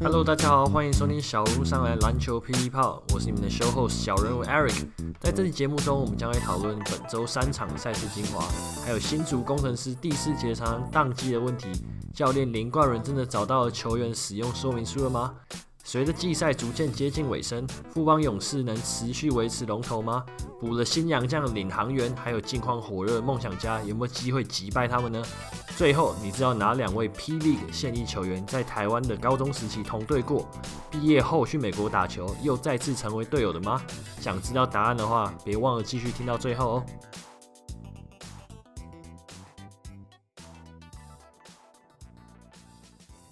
Hello，大家好，欢迎收听小人物上来篮球霹雳炮，我是你们的 show host 小人物 Eric。在这期节目中，我们将会讨论本周三场赛事精华，还有新竹工程师第四节常常宕机的问题。教练林冠伦真的找到了球员使用说明书了吗？随着季赛逐渐接近尾声，富邦勇士能持续维持龙头吗？补了新洋将的领航员，还有近况火热梦想家，有没有机会击败他们呢？最后，你知道哪两位 P League 现役球员在台湾的高中时期同队过，毕业后去美国打球，又再次成为队友的吗？想知道答案的话，别忘了继续听到最后哦。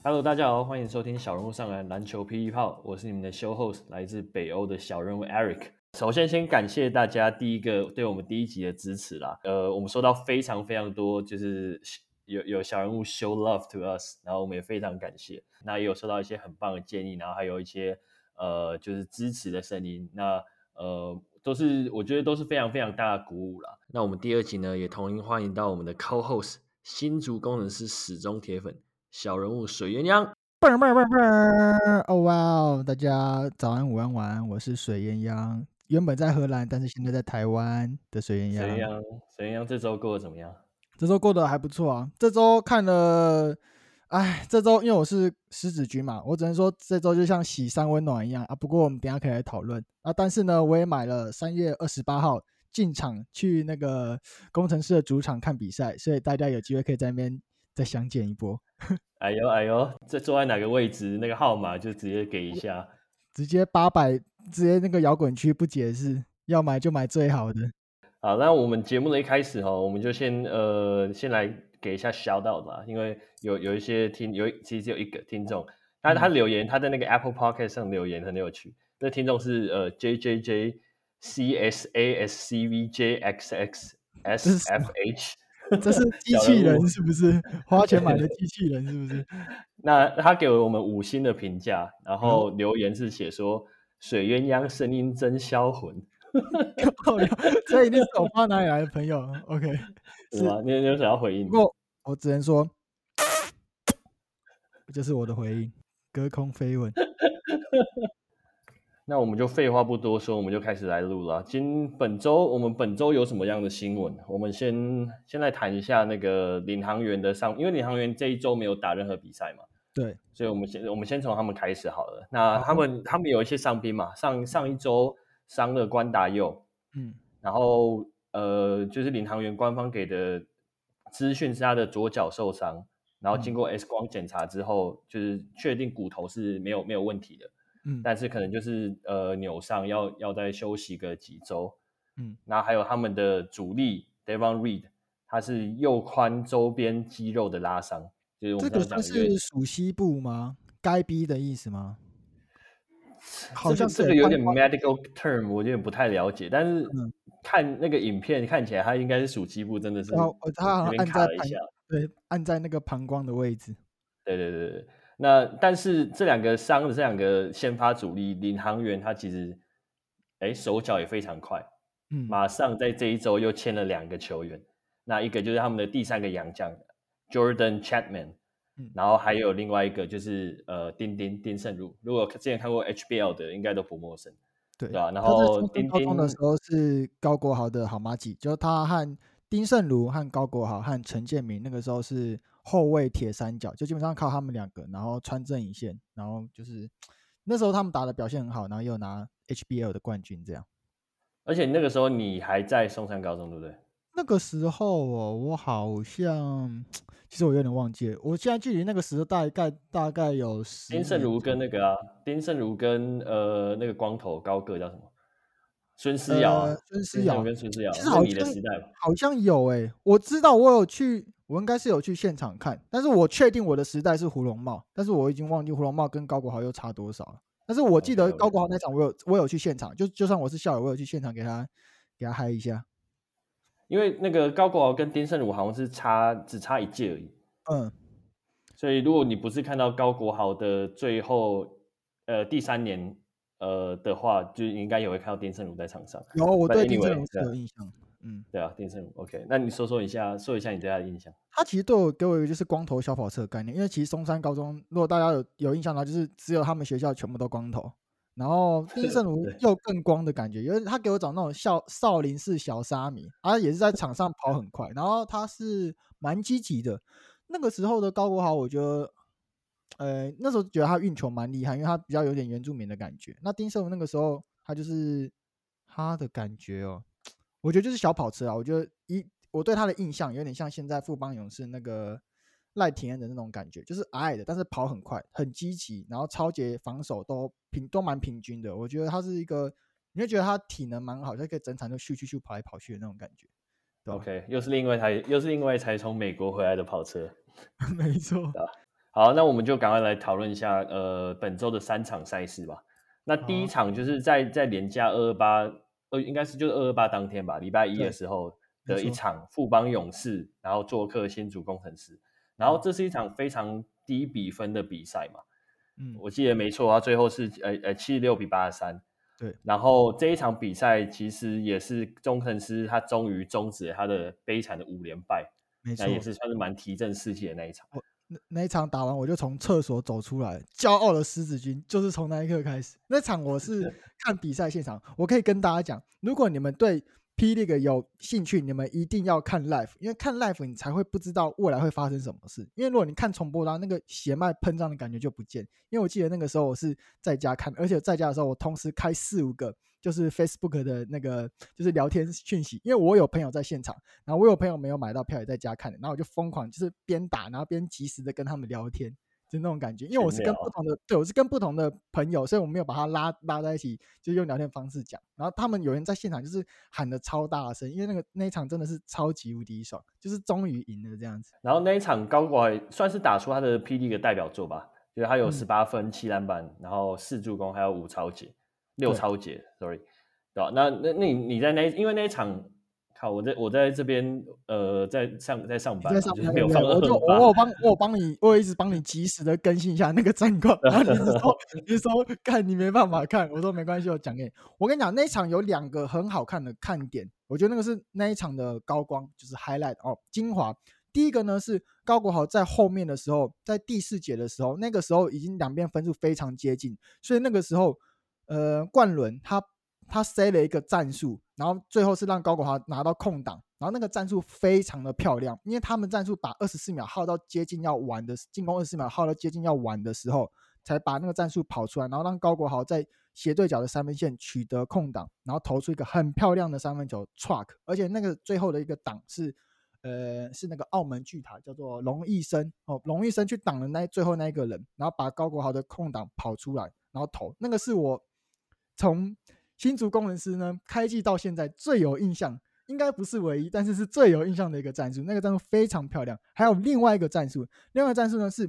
Hello，大家好，欢迎收听小人物上篮篮球霹雳炮，我是你们的 show host，来自北欧的小人物 Eric。首先，先感谢大家第一个对我们第一集的支持啦。呃，我们收到非常非常多，就是有有小人物 show love to us，然后我们也非常感谢。那也有收到一些很棒的建议，然后还有一些呃就是支持的声音。那呃都是我觉得都是非常非常大的鼓舞啦。那我们第二集呢，也同样欢迎到我们的 co-host 新竹工程师死忠铁粉。小人物水鸳鸯，嘣嘣嘣嘣！哦哇哦，大家早安、午安、晚安，我是水鸳鸯。原本在荷兰，但是现在在台湾的水鸳鸯。水鸳鸯，水鸳鸯，这周过得怎么样？这周过得还不错啊。这周看了，哎，这周因为我是狮子局嘛，我只能说这周就像喜三温暖一样啊。不过我们等一下可以来讨论啊。但是呢，我也买了三月二十八号进场去那个工程师的主场看比赛，所以大家有机会可以在那边再相见一波。哎呦哎呦，这坐在哪个位置？那个号码就直接给一下，直接八百，直接那个摇滚区不解释，要买就买最好的。好，那我们节目的一开始哈，我们就先呃先来给一下 shout out 吧，因为有有一些听有其实只有一个听众，他他留言他在那个 Apple Podcast 上留言很有趣，那听众是呃 J J J C S A S C V J X X S F H。这是 机器人是不是？花钱买的机器人是不是？那他给了我们五星的评价，然后留言是写说：“水鸳鸯声音真销魂。”这一定是我花哪里来的朋友？OK，是吗？你你有想要回应？我我只能说，这就是我的回应，隔空飞吻。那我们就废话不多说，我们就开始来录了。今本周我们本周有什么样的新闻？我们先先来谈一下那个领航员的上，因为领航员这一周没有打任何比赛嘛，对，所以我们先我们先从他们开始好了。那他们、啊、他们有一些伤兵嘛，上上一周伤了关达佑，嗯，然后呃，就是领航员官方给的资讯是他的左脚受伤，然后经过 X 光检查之后，嗯、就是确定骨头是没有没有问题的。嗯，但是可能就是呃扭伤，要要再休息个几周。嗯，然后还有他们的主力 Devon Reed，他是右髋周边肌肉的拉伤，就是我们。这个是属西部吗？该逼的意思吗？好像这个有点 medical term，我有点不太了解。但是看那个影片看起来，他应该是属西部，真的是。他好像按在对，按在那个膀胱的位置。对对对对。那但是这两个伤的这两个先发主力领航员，他其实哎手脚也非常快，嗯，马上在这一周又签了两个球员，那一个就是他们的第三个洋将 Jordan Chapman，嗯，然后还有另外一个就是呃丁丁丁胜儒，如果之前看过 HBL 的应该都不陌生，对，对吧？然后丁丁的时候是高国豪的好妈吉，就他和丁胜儒和高国豪和陈建明那个时候是。后卫铁三角就基本上靠他们两个，然后穿正一线，然后就是那时候他们打的表现很好，然后又拿 HBL 的冠军这样。而且那个时候你还在松山高中，对不对？那个时候哦，我好像其实我有点忘记了，我现在距离那个时候大概大概有十。丁胜儒跟那个啊，丁胜儒跟呃那个光头高个叫什么？孙思尧、啊，孙思尧跟孙思尧，其实好像你的时代好像有哎、欸，我知道我有去。我应该是有去现场看，但是我确定我的时代是胡龙茂，但是我已经忘记胡龙茂跟高国豪又差多少了。但是我记得高国豪那场我有我有去现场，就就算我是校友，我有去现场给他给他嗨一下。因为那个高国豪跟丁胜儒好像是差只差一届而已。嗯，所以如果你不是看到高国豪的最后呃第三年呃的话，就应该也会看到丁胜儒在场上。有，我对丁胜儒是有印象。嗯，对啊，丁胜儒。OK，那你说说一下，说一下你对他的印象。他其实对我给我一个就是光头小跑车的概念，因为其实松山高中，如果大家有有印象的话，就是只有他们学校全部都光头。然后 丁胜儒又更光的感觉，因为他给我找那种少少林寺小沙弥，他也是在场上跑很快，然后他是蛮积极的。那个时候的高国豪，我觉得，呃，那时候觉得他运球蛮厉害，因为他比较有点原住民的感觉。那丁胜儒那个时候，他就是他的感觉哦，我觉得就是小跑车啊。我觉得一我对他的印象有点像现在富邦勇士那个。赖廷恩的那种感觉，就是矮矮的，但是跑很快，很积极，然后超级防守都平都蛮平均的。我觉得他是一个，你会觉得他体能蛮好，就可以整场就咻咻咻跑来跑去的那种感觉。OK，又是另外一台，又是另外一台从美国回来的跑车。没错。好，那我们就赶快来讨论一下，呃，本周的三场赛事吧。那第一场就是在在连假二二八，呃，应该是就是二二八当天吧，礼拜一的时候的一场富邦勇士，然后做客新竹工程师。然后这是一场非常低比分的比赛嘛，嗯，我记得没错，他最后是呃呃七十六比八十三，对。然后这一场比赛其实也是工程师他终于终止了他的悲惨的五连败，没错，那也是算是蛮提振士气的那一场。那那一场打完，我就从厕所走出来，骄傲的狮子军就是从那一刻开始。那场我是看比赛现场，我可以跟大家讲，如果你们对。P 这个有兴趣，你们一定要看 live，因为看 live 你才会不知道未来会发生什么事。因为如果你看重播的话，那个血脉喷张的感觉就不见。因为我记得那个时候我是在家看，而且在家的时候我同时开四五个就是 Facebook 的那个就是聊天讯息，因为我有朋友在现场，然后我有朋友没有买到票也在家看，然后我就疯狂就是边打，然后边及时的跟他们聊天。就那种感觉，因为我是跟不同的，对，我是跟不同的朋友，所以我没有把他拉拉在一起，就用聊天方式讲。然后他们有人在现场，就是喊的超大声，因为那个那一场真的是超级无敌爽，就是终于赢了这样子。然后那一场高国豪算是打出他的 P. League 代表作吧，就是他有十八分、七篮板，然后四助攻，还有五抄截、六抄截，sorry，对吧？那那那你你在那，因为那一场。好，我在我在这边，呃，在上在上班，在上班，没有放我就我我帮我帮你，我一直帮你及时的更新一下那个战况。然后你说 你说看你没办法看，我说没关系，我讲给你。我跟你讲，那一场有两个很好看的看点，我觉得那个是那一场的高光，就是 highlight 哦，精华。第一个呢是高国豪在后面的时候，在第四节的时候，那个时候已经两边分数非常接近，所以那个时候，呃，冠伦他。他塞了一个战术，然后最后是让高国华拿到空档，然后那个战术非常的漂亮，因为他们战术把二十四秒耗到接近要完的进攻，二十四秒耗到接近要完的时候，才把那个战术跑出来，然后让高国豪在斜对角的三分线取得空档，然后投出一个很漂亮的三分球 truck，而且那个最后的一个挡是，呃，是那个澳门巨塔叫做龙毅生哦，龙毅生去挡了那最后那一个人，然后把高国豪的空档跑出来，然后投，那个是我从。新竹工程师呢，开季到现在最有印象，应该不是唯一，但是是最有印象的一个战术。那个战术非常漂亮。还有另外一个战术，另外一个战术呢是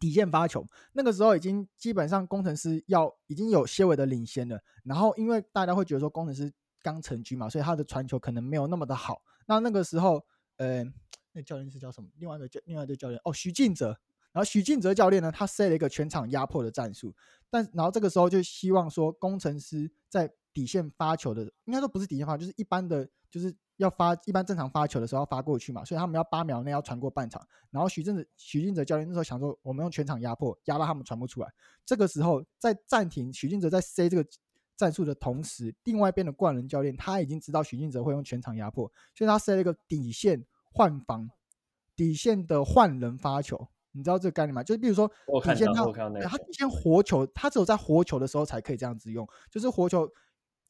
底线发球。那个时候已经基本上工程师要已经有些微的领先了。然后因为大家会觉得说工程师刚成军嘛，所以他的传球可能没有那么的好。那那个时候，呃，那教练是叫什么？另外一个教另外一个教练哦，许晋哲。然后许晋哲教练呢，他设了一个全场压迫的战术，但然后这个时候就希望说，工程师在底线发球的，应该说不是底线发球，就是一般的，就是要发一般正常发球的时候要发过去嘛，所以他们要八秒内要传过半场。然后徐正哲许晋哲教练那时候想说，我们用全场压迫，压到他们传不出来。这个时候在暂停徐俊哲在塞这个战术的同时，另外一边的冠伦教练他已经知道徐俊哲会用全场压迫，所以他塞了一个底线换防，底线的换人发球。你知道这个概念吗？就是比如说，底线他他底线活球，他只有在活球的时候才可以这样子用。就是活球，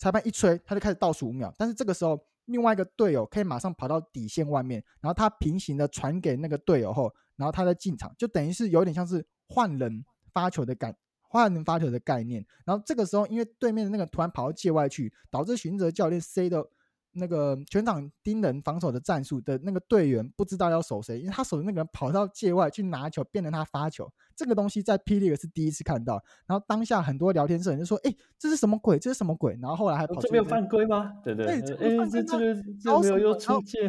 裁判一吹，他就开始倒数五秒。但是这个时候，另外一个队友可以马上跑到底线外面，然后他平行的传给那个队友后，然后他再进场，就等于是有点像是换人发球的概换人发球的概念。然后这个时候，因为对面的那个突然跑到界外去，导致寻泽教练 C 的。那个全场盯人防守的战术的那个队员不知道要守谁，因为他守的那个人跑到界外去拿球，变成他发球。这个东西在 P. League 是第一次看到。然后当下很多聊天室人就说：“哎，这是什么鬼？这是什么鬼？”然后后来还跑出、哦、这没有犯规吗？对对，哎，这个这个没有又出界。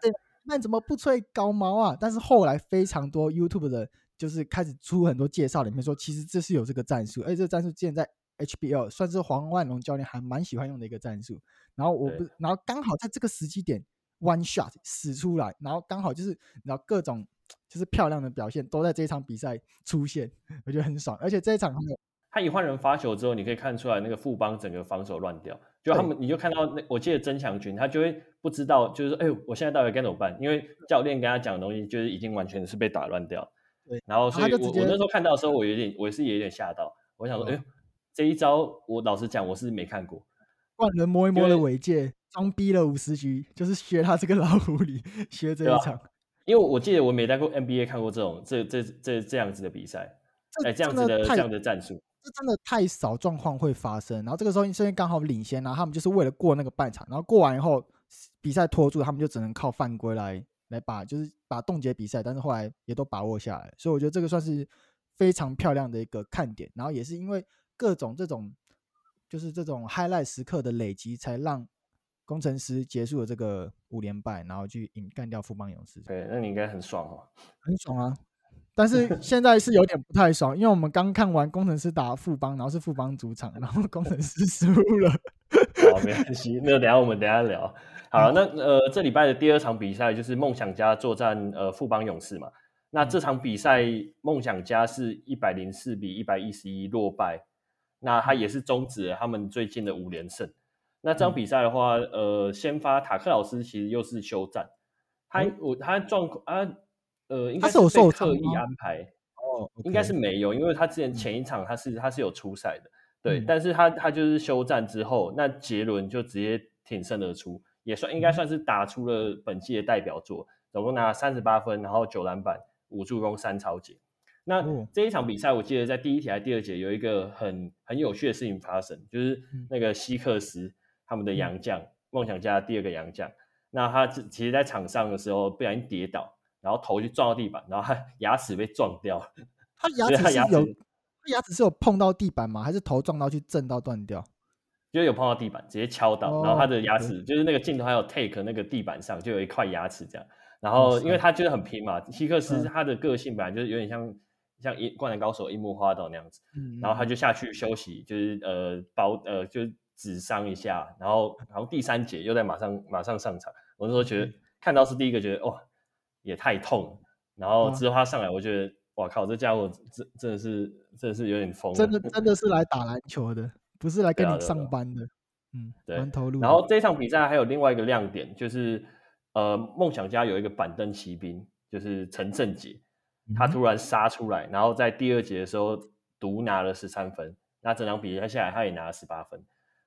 对，那你怎么不吹高毛啊？但是后来非常多 YouTube 的，就是开始出很多介绍里面说，其实这是有这个战术，而且这个战术之前在 HBL，算是黄万龙教练还蛮喜欢用的一个战术。然后我不，然后刚好在这个时机点，one shot 使出来，然后刚好就是然后各种就是漂亮的表现都在这一场比赛出现，我觉得很爽。而且这一场还有他一换人发球之后，你可以看出来那个富邦整个防守乱掉，就他们你就看到那我记得曾强军他就会不知道，就是说哎呦，我现在到底该怎么办？因为教练跟他讲的东西就是已经完全是被打乱掉。对，然后所以我我那时候看到的时候，我有点我是有点吓到，我想说，哎呦，这一招我老实讲我是没看过，万人摸一摸的尾戒，装逼了五十局，就是学他这个老狐狸学这一场。因为我记得我没待过 NBA 看过这种这这这这样子的比赛，哎，这样子的这样的战术。这真的太少状况会发生，然后这个时候因为刚好领先，然后他们就是为了过那个半场，然后过完以后比赛拖住，他们就只能靠犯规来来把就是把冻结比赛，但是后来也都把握下来，所以我觉得这个算是非常漂亮的一个看点，然后也是因为各种这种就是这种 highlight 时刻的累积，才让工程师结束了这个五连败，然后去引干掉富邦勇士。对，那你应该很爽哦，很爽啊。但是现在是有点不太爽，因为我们刚看完工程师打富邦，然后是富邦主场，然后工程师 输了。好，没关系，那等下我们等下聊。好了，那呃这礼拜的第二场比赛就是梦想家作战呃富邦勇士嘛。那这场比赛梦想家是一百零四比一百一十一落败，那他也是终止了他们最近的五连胜。那这场比赛的话，呃，先发塔克老师其实又是休战，他我他状况啊。呃，应该是受刻意安排哦，应该是没有，因为他之前前一场他是他是有出赛的，对，嗯、但是他他就是休战之后，那杰伦就直接挺身而出，也算应该算是打出了本季的代表作，总共拿了三十八分，然后九篮板、五助攻、三超截。那这一场比赛，我记得在第一节还是第二节有一个很很有趣的事情发生，就是那个希克斯他们的洋将，梦想家的第二个洋将，那他其实在场上的时候不小心跌倒。然后头就撞到地板，然后他 牙齿被撞掉了。他牙齿是有，他牙齿是有碰到地板吗？还是头撞到去震到断掉？就有碰到地板，直接敲到，哦、然后他的牙齿.就是那个镜头还有 take 那个地板上就有一块牙齿这样。然后因为他就是很拼嘛，希克斯他的个性本来就是有点像、嗯、像一灌篮高手樱木花道那样子、嗯，然后他就下去休息，就是呃包呃就止伤一下，然后然后第三节又在马上马上上场。我那时候觉得、嗯、看到是第一个觉得哇。也太痛了，然后之后他上来，我觉得，哇靠，这家伙真真的是，真的是有点疯，真的真的是来打篮球的，不是来跟你上班的，嗯，对。然后这场比赛还有另外一个亮点，就是呃，梦想家有一个板凳骑兵，就是陈正杰，他突然杀出来，然后在第二节的时候独拿了十三分，那整场比赛下来他也拿了十八分。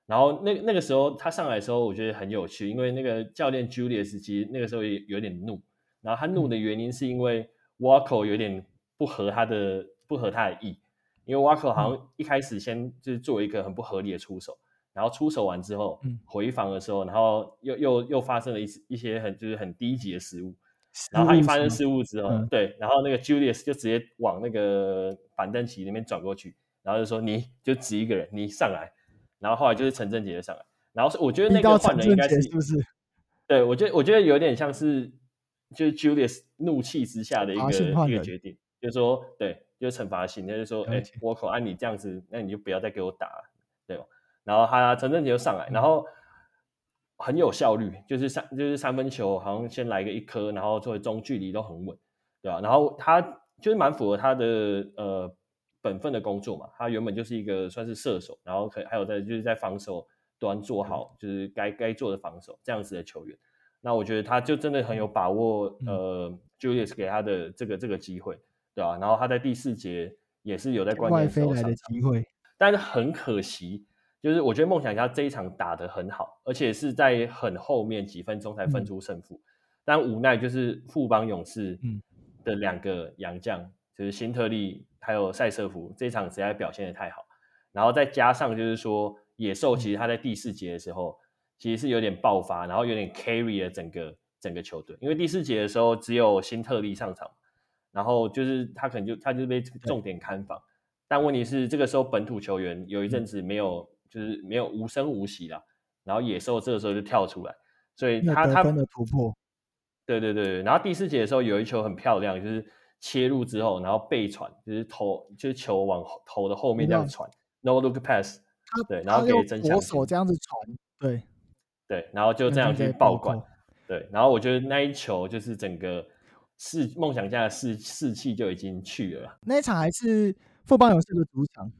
然后那那个时候他上来的时候，我觉得很有趣，因为那个教练 Julius 其实那个时候也有点怒。然后他怒的原因是因为 Walker 有点不合他的不合他的意，因为 Walker 好像一开始先就是做一个很不合理的出手，然后出手完之后回防的时候，然后又又又发生了一一些很就是很低级的失误，然后他一发生失误之后，对，然后那个 Julius 就直接往那个板凳席那边转过去，然后就说你就指一个人，你上来，然后后来就是陈正杰上来，然后我觉得那个换人应该是是不是？对，我觉得我觉得有点像是。就是 Julius 怒气之下的一个一个决定，就是说，对，就是惩罚性，他就是说，哎、欸，倭寇，按你这样子，那你就不要再给我打了，对吧？然后他陈正杰就上来，然后很有效率，就是三就是三分球，好像先来个一颗，然后作为中距离都很稳，对吧？然后他就是蛮符合他的呃本分的工作嘛，他原本就是一个算是射手，然后可还有在就是在防守端做好就是该该做的防守这样子的球员。那我觉得他就真的很有把握，嗯、呃，Julius 给他的这个这个机会，对吧？然后他在第四节也是有在关键时候上场的机会，但是很可惜，就是我觉得梦想家这一场打得很好，而且是在很后面几分钟才分出胜负，嗯、但无奈就是富邦勇士的两个洋将，就是辛特利还有塞瑟夫这一场实在表现的太好，然后再加上就是说野兽其实他在第四节的时候。其实是有点爆发，然后有点 carry 了整个整个球队，因为第四节的时候只有辛特利上场，然后就是他可能就他就被重点看防，但问题是这个时候本土球员有一阵子没有、嗯、就是没有无声无息啦，然后野兽这个时候就跳出来，所以他他的突破，对对对，然后第四节的时候有一球很漂亮，就是切入之后然后背传，就是头就是球往头的后面这样传，no look pass，他对，然后给曾祥手这样子传，对对，然后就这样去爆管，对，然后我觉得那一球就是整个士梦想家的士士气就已经去了。那一场还是富邦勇士的主场，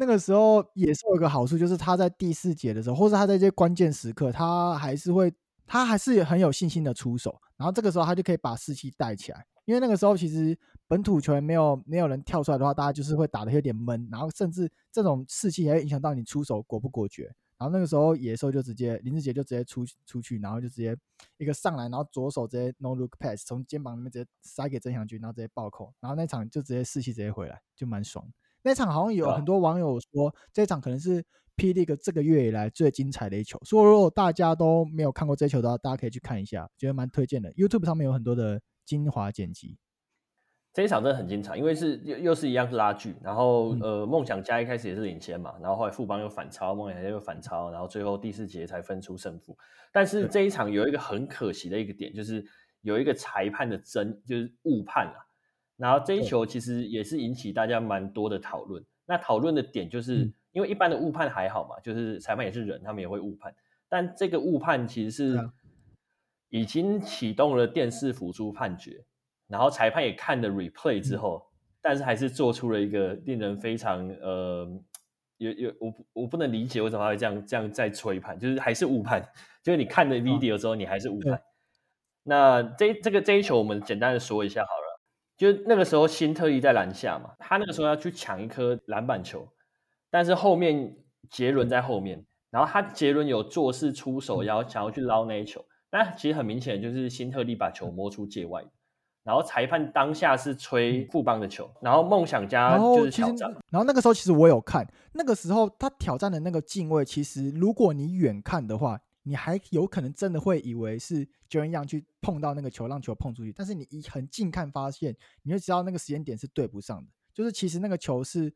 那个时候也是有一个好处，就是他在第四节的时候，或者他在这些关键时刻，他还是会，他还是很有信心的出手，然后这个时候他就可以把士气带起来。因为那个时候其实本土球员没有没有人跳出来的话，大家就是会打得有点闷，然后甚至这种士气也会影响到你出手果不果决。然后那个时候野兽就直接林志杰就直接出出去，然后就直接一个上来，然后左手直接 no look pass 从肩膀里面直接塞给曾祥钧，然后直接暴扣，然后那场就直接士气直接回来，就蛮爽。那场好像有很多网友说，这场可能是 P League 这个月以来最精彩的一球。所以如果大家都没有看过这球的话，大家可以去看一下，觉得蛮推荐的。YouTube 上面有很多的。精华剪辑，这一场真的很精彩，因为是又又是一样是拉锯，然后呃梦想家一开始也是领先嘛，然后后来富邦又反超，梦想家又反超，然后最后第四节才分出胜负。但是这一场有一个很可惜的一个点，就是有一个裁判的争，就是误判了。然后这一球其实也是引起大家蛮多的讨论。那讨论的点就是。因为一般的误判还好嘛，就是裁判也是人，他们也会误判，但这个误判其实是。已经启动了电视辅助判决，然后裁判也看了 replay 之后，但是还是做出了一个令人非常呃，有有我我不能理解为什么他会这样这样再吹判，就是还是误判，就是你看了 video 之后你还是误判。哦、那这这个这一球我们简单的说一下好了，就那个时候新特利在篮下嘛，他那个时候要去抢一颗篮板球，但是后面杰伦在后面，然后他杰伦有做事出手要想要去捞那一球。但其实很明显，就是新特利把球摸出界外，然后裁判当下是吹富邦的球，然后梦想家就是挑战。然后那个时候其实我有看，那个时候他挑战的那个进位，其实如果你远看的话，你还有可能真的会以为是 Jaren Young 去碰到那个球，让球碰出去。但是你一很近看发现，你就知道那个时间点是对不上的，就是其实那个球是。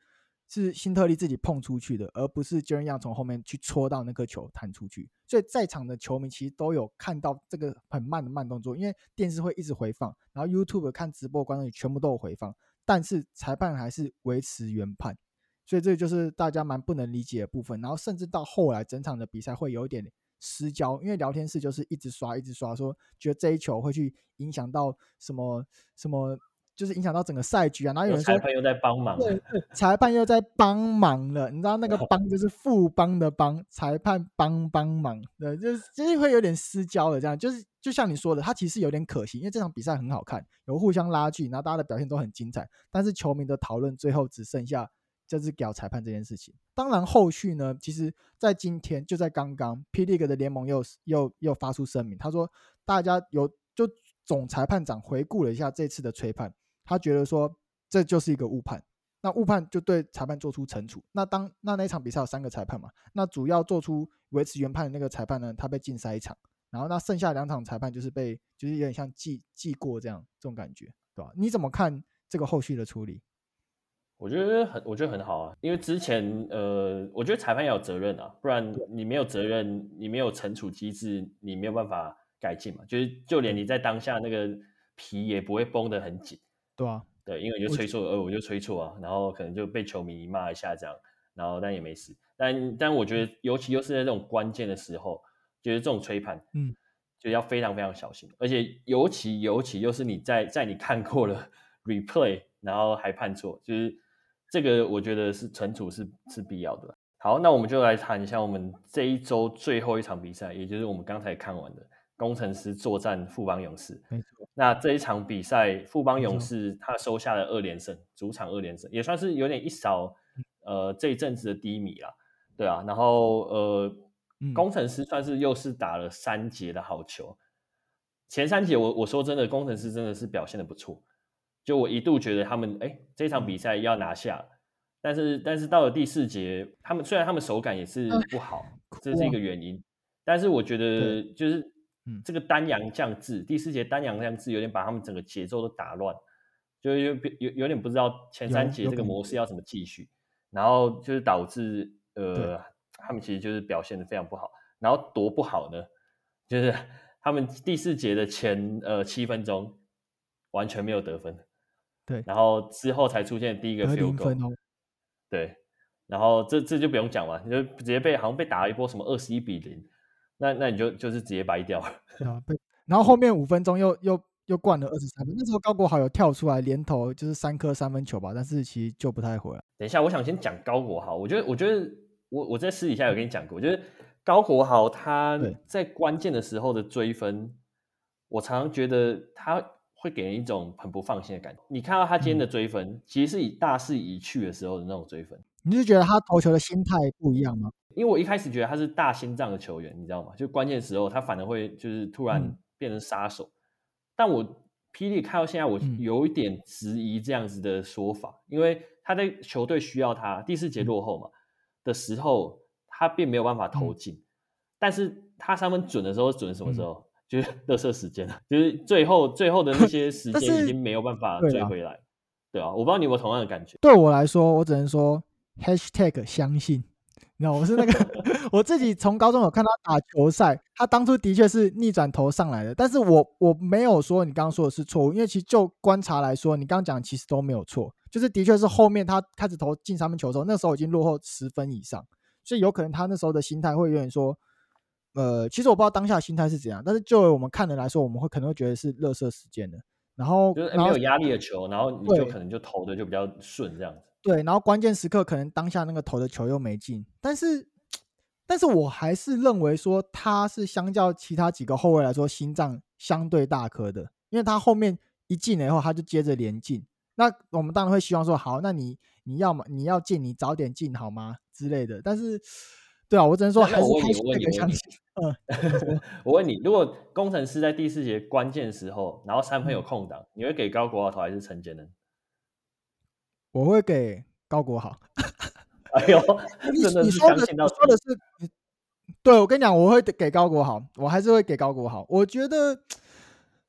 是辛特利自己碰出去的，而不是 Jaren Young 从后面去戳到那颗球弹出去。所以在场的球迷其实都有看到这个很慢的慢动作，因为电视会一直回放，然后 YouTube 看直播观众也全部都有回放，但是裁判还是维持原判。所以这就是大家蛮不能理解的部分。然后甚至到后来整场的比赛会有一点失焦，因为聊天室就是一直刷一直刷，说觉得这一球会去影响到什么什么。就是影响到整个赛局啊，然后有人说裁判又在帮忙，对，裁判又在帮忙了，你知道那个帮就是副帮的帮，裁判帮帮忙，对，就是就是会有点私交的这样，就是就像你说的，他其实有点可惜，因为这场比赛很好看，有互相拉锯，然后大家的表现都很精彩，但是球迷的讨论最后只剩下就是屌裁判这件事情。当然后续呢，其实在今天就在刚刚，P League 的联盟又又又发出声明，他说大家有就总裁判长回顾了一下这次的吹判。他觉得说这就是一个误判，那误判就对裁判做出惩处。那当那那一场比赛有三个裁判嘛，那主要做出维持原判的那个裁判呢，他被禁赛一场，然后那剩下两场裁判就是被就是有点像记记过这样这种感觉，对吧？你怎么看这个后续的处理？我觉得很我觉得很好啊，因为之前呃，我觉得裁判要有责任啊，不然你没有责任，你没有惩处机制，你没有办法改进嘛。就是就连你在当下那个皮也不会绷得很紧。对啊，对，因为你就吹错，呃，我就吹错啊，然后可能就被球迷骂一下这样，然后但也没事。但但我觉得，尤其又是在这种关键的时候，就是这种吹判，嗯，就要非常非常小心。而且尤其尤其又是你在在你看过了 replay，然后还判错，就是这个我觉得是存储是是必要的。好，那我们就来谈一下我们这一周最后一场比赛，也就是我们刚才看完的。工程师作战富邦勇士，没错。那这一场比赛，富邦勇士他收下了二连胜，主场二连胜，也算是有点一扫呃这一阵子的低迷了，对啊。然后呃，工程师算是又是打了三节的好球，前三节我我说真的，工程师真的是表现的不错，就我一度觉得他们哎这场比赛要拿下，但是但是到了第四节，他们虽然他们手感也是不好，这是一个原因，但是我觉得就是。嗯，这个丹阳降智，第四节丹阳降智有点把他们整个节奏都打乱，就有有有点不知道前三节这个模式要怎么继续，然后就是导致呃。他们其实就是表现的非常不好，然后多不好呢，就是 他们第四节的前呃七分钟完全没有得分，对，然后之后才出现第一个 field goal，对，然后这这就不用讲了，你就直接被好像被打了一波什么二十一比零，那那你就就是直接掰掉了。对啊，被然后后面五分钟又又又灌了二十三分，那时候高国豪有跳出来连投就是三颗三分球吧，但是其实就不太回来。等一下，我想先讲高国豪，我觉得我觉得我我在私底下有跟你讲过，我觉得高国豪他在关键的时候的追分，我常常觉得他会给人一种很不放心的感觉。你看到他今天的追分，嗯、其实是以大势已去的时候的那种追分。你是觉得他投球的心态不一样吗？因为我一开始觉得他是大心脏的球员，你知道吗？就关键时候他反而会就是突然变成杀手。嗯、但我霹雳看到现在，我有一点质疑这样子的说法，嗯、因为他在球队需要他第四节落后嘛的时候，他并没有办法投进。嗯、但是他三分准的时候准什么时候？嗯、就是乐色时间了，就是最后最后的那些时间已经没有办法追回来，对啊，我不知道你有没有同样的感觉。对我来说，我只能说 #hashtag 相信。那我是那个，我自己从高中有看他打球赛，他当初的确是逆转投上来的，但是我我没有说你刚刚说的是错误，因为其实就观察来说，你刚刚讲其实都没有错，就是的确是后面他开始投进三分球的时候，那时候已经落后十分以上，所以有可能他那时候的心态会有点说，呃，其实我不知道当下心态是怎样，但是就我们看的来说，我们会可能会觉得是垃圾时间的，然后就是没有压力的球，然后你就可能就投的就比较顺这样子。对，然后关键时刻可能当下那个投的球又没进，但是，但是我还是认为说他是相较其他几个后卫来说心脏相对大颗的，因为他后面一进了以后他就接着连进，那我们当然会希望说好，那你你要么你要进你早点进好吗？之类的，但是，对啊，我只能说还是还是那个相信。嗯，我问你，如果工程师在第四节关键时候，然后三分有空档，嗯、你会给高国豪投还是陈建呢？我会给高国豪。哎呦，真的是相信到说的是，对，我跟你讲，我会给高国豪，我还是会给高国豪。我觉得，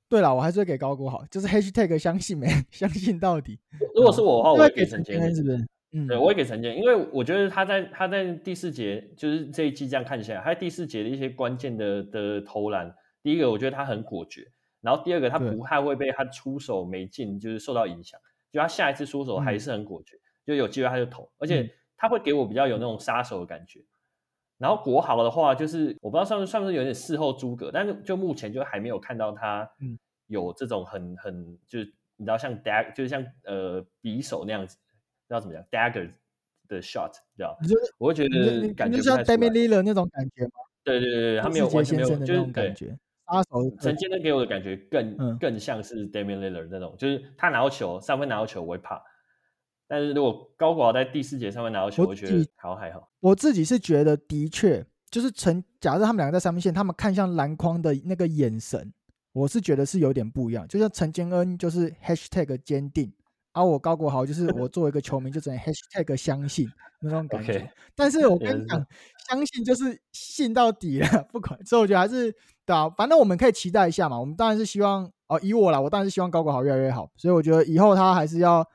对了，我还是会给高国豪，就是 hashtag 相信没相信到底。如果是我的话，我会给陈建，是不是？嗯，对，我也给陈建，因为我觉得他在他在第四节，就是这一季这样看起来，他在第四节的一些关键的的投篮，第一个我觉得他很果决，然后第二个他不太会被他出手没进就是受到影响。就他下一次出手还是很果决，嗯、就有机会他就投，而且他会给我比较有那种杀手的感觉。嗯、然后国豪的话，就是我不知道算不算不是有点事后诸葛，但是就目前就还没有看到他有这种很很就是你知道像 dag 就是像呃匕首那样子，知道怎么讲 dagger 的 shot，知道？就我会觉得感觉像 Damian Lillard 那种感觉吗？对对对，他没有完全没有就是感觉。杀手陈建恩给我的感觉更、嗯、更像是 Damian Lillard 那种，就是他拿到球三分拿到球我会怕，但是如果高国豪在第四节三分拿到球，我觉得好还好。我自己是觉得的确就是陈，假设他们两个在三分线，他们看向篮筐的那个眼神，我是觉得是有点不一样。就像陈建恩就是 Hashtag 坚定。而、啊、我高国豪就是我作为一个球迷，就只能 hashtag 相信那种感觉。Okay. 但是我跟你讲，相信就是信到底了，不管。所以我觉得还是对啊，反正我们可以期待一下嘛。我们当然是希望哦，以我啦，我当然是希望高国豪越来越好。所以我觉得以后他还是要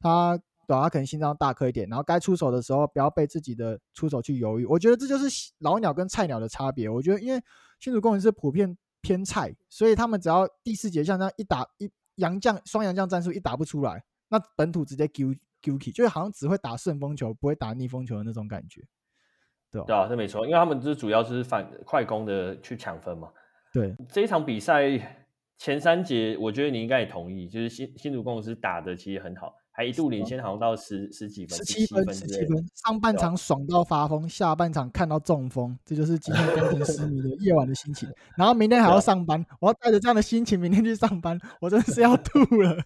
他对、啊、他可能心脏大颗一点，然后该出手的时候不要被自己的出手去犹豫。我觉得这就是老鸟跟菜鸟的差别。我觉得因为新竹攻城狮普遍偏菜，所以他们只要第四节像这样一打一杨将双杨将战术一打不出来。那本土直接丢丢弃，就是好像只会打顺风球，不会打逆风球的那种感觉，对吧？对啊，这没错，因为他们就是主要是反快攻的去抢分嘛。对，这一场比赛前三节，我觉得你应该也同意，就是新新竹攻城狮打的其实很好。还一度领先，好像到十十几分，十七分，十七分。上半场爽到发疯，下半场看到中风，这就是今天攻城狮迷的 夜晚的心情。然后明天还要上班，我要带着这样的心情明天去上班，我真的是要吐了。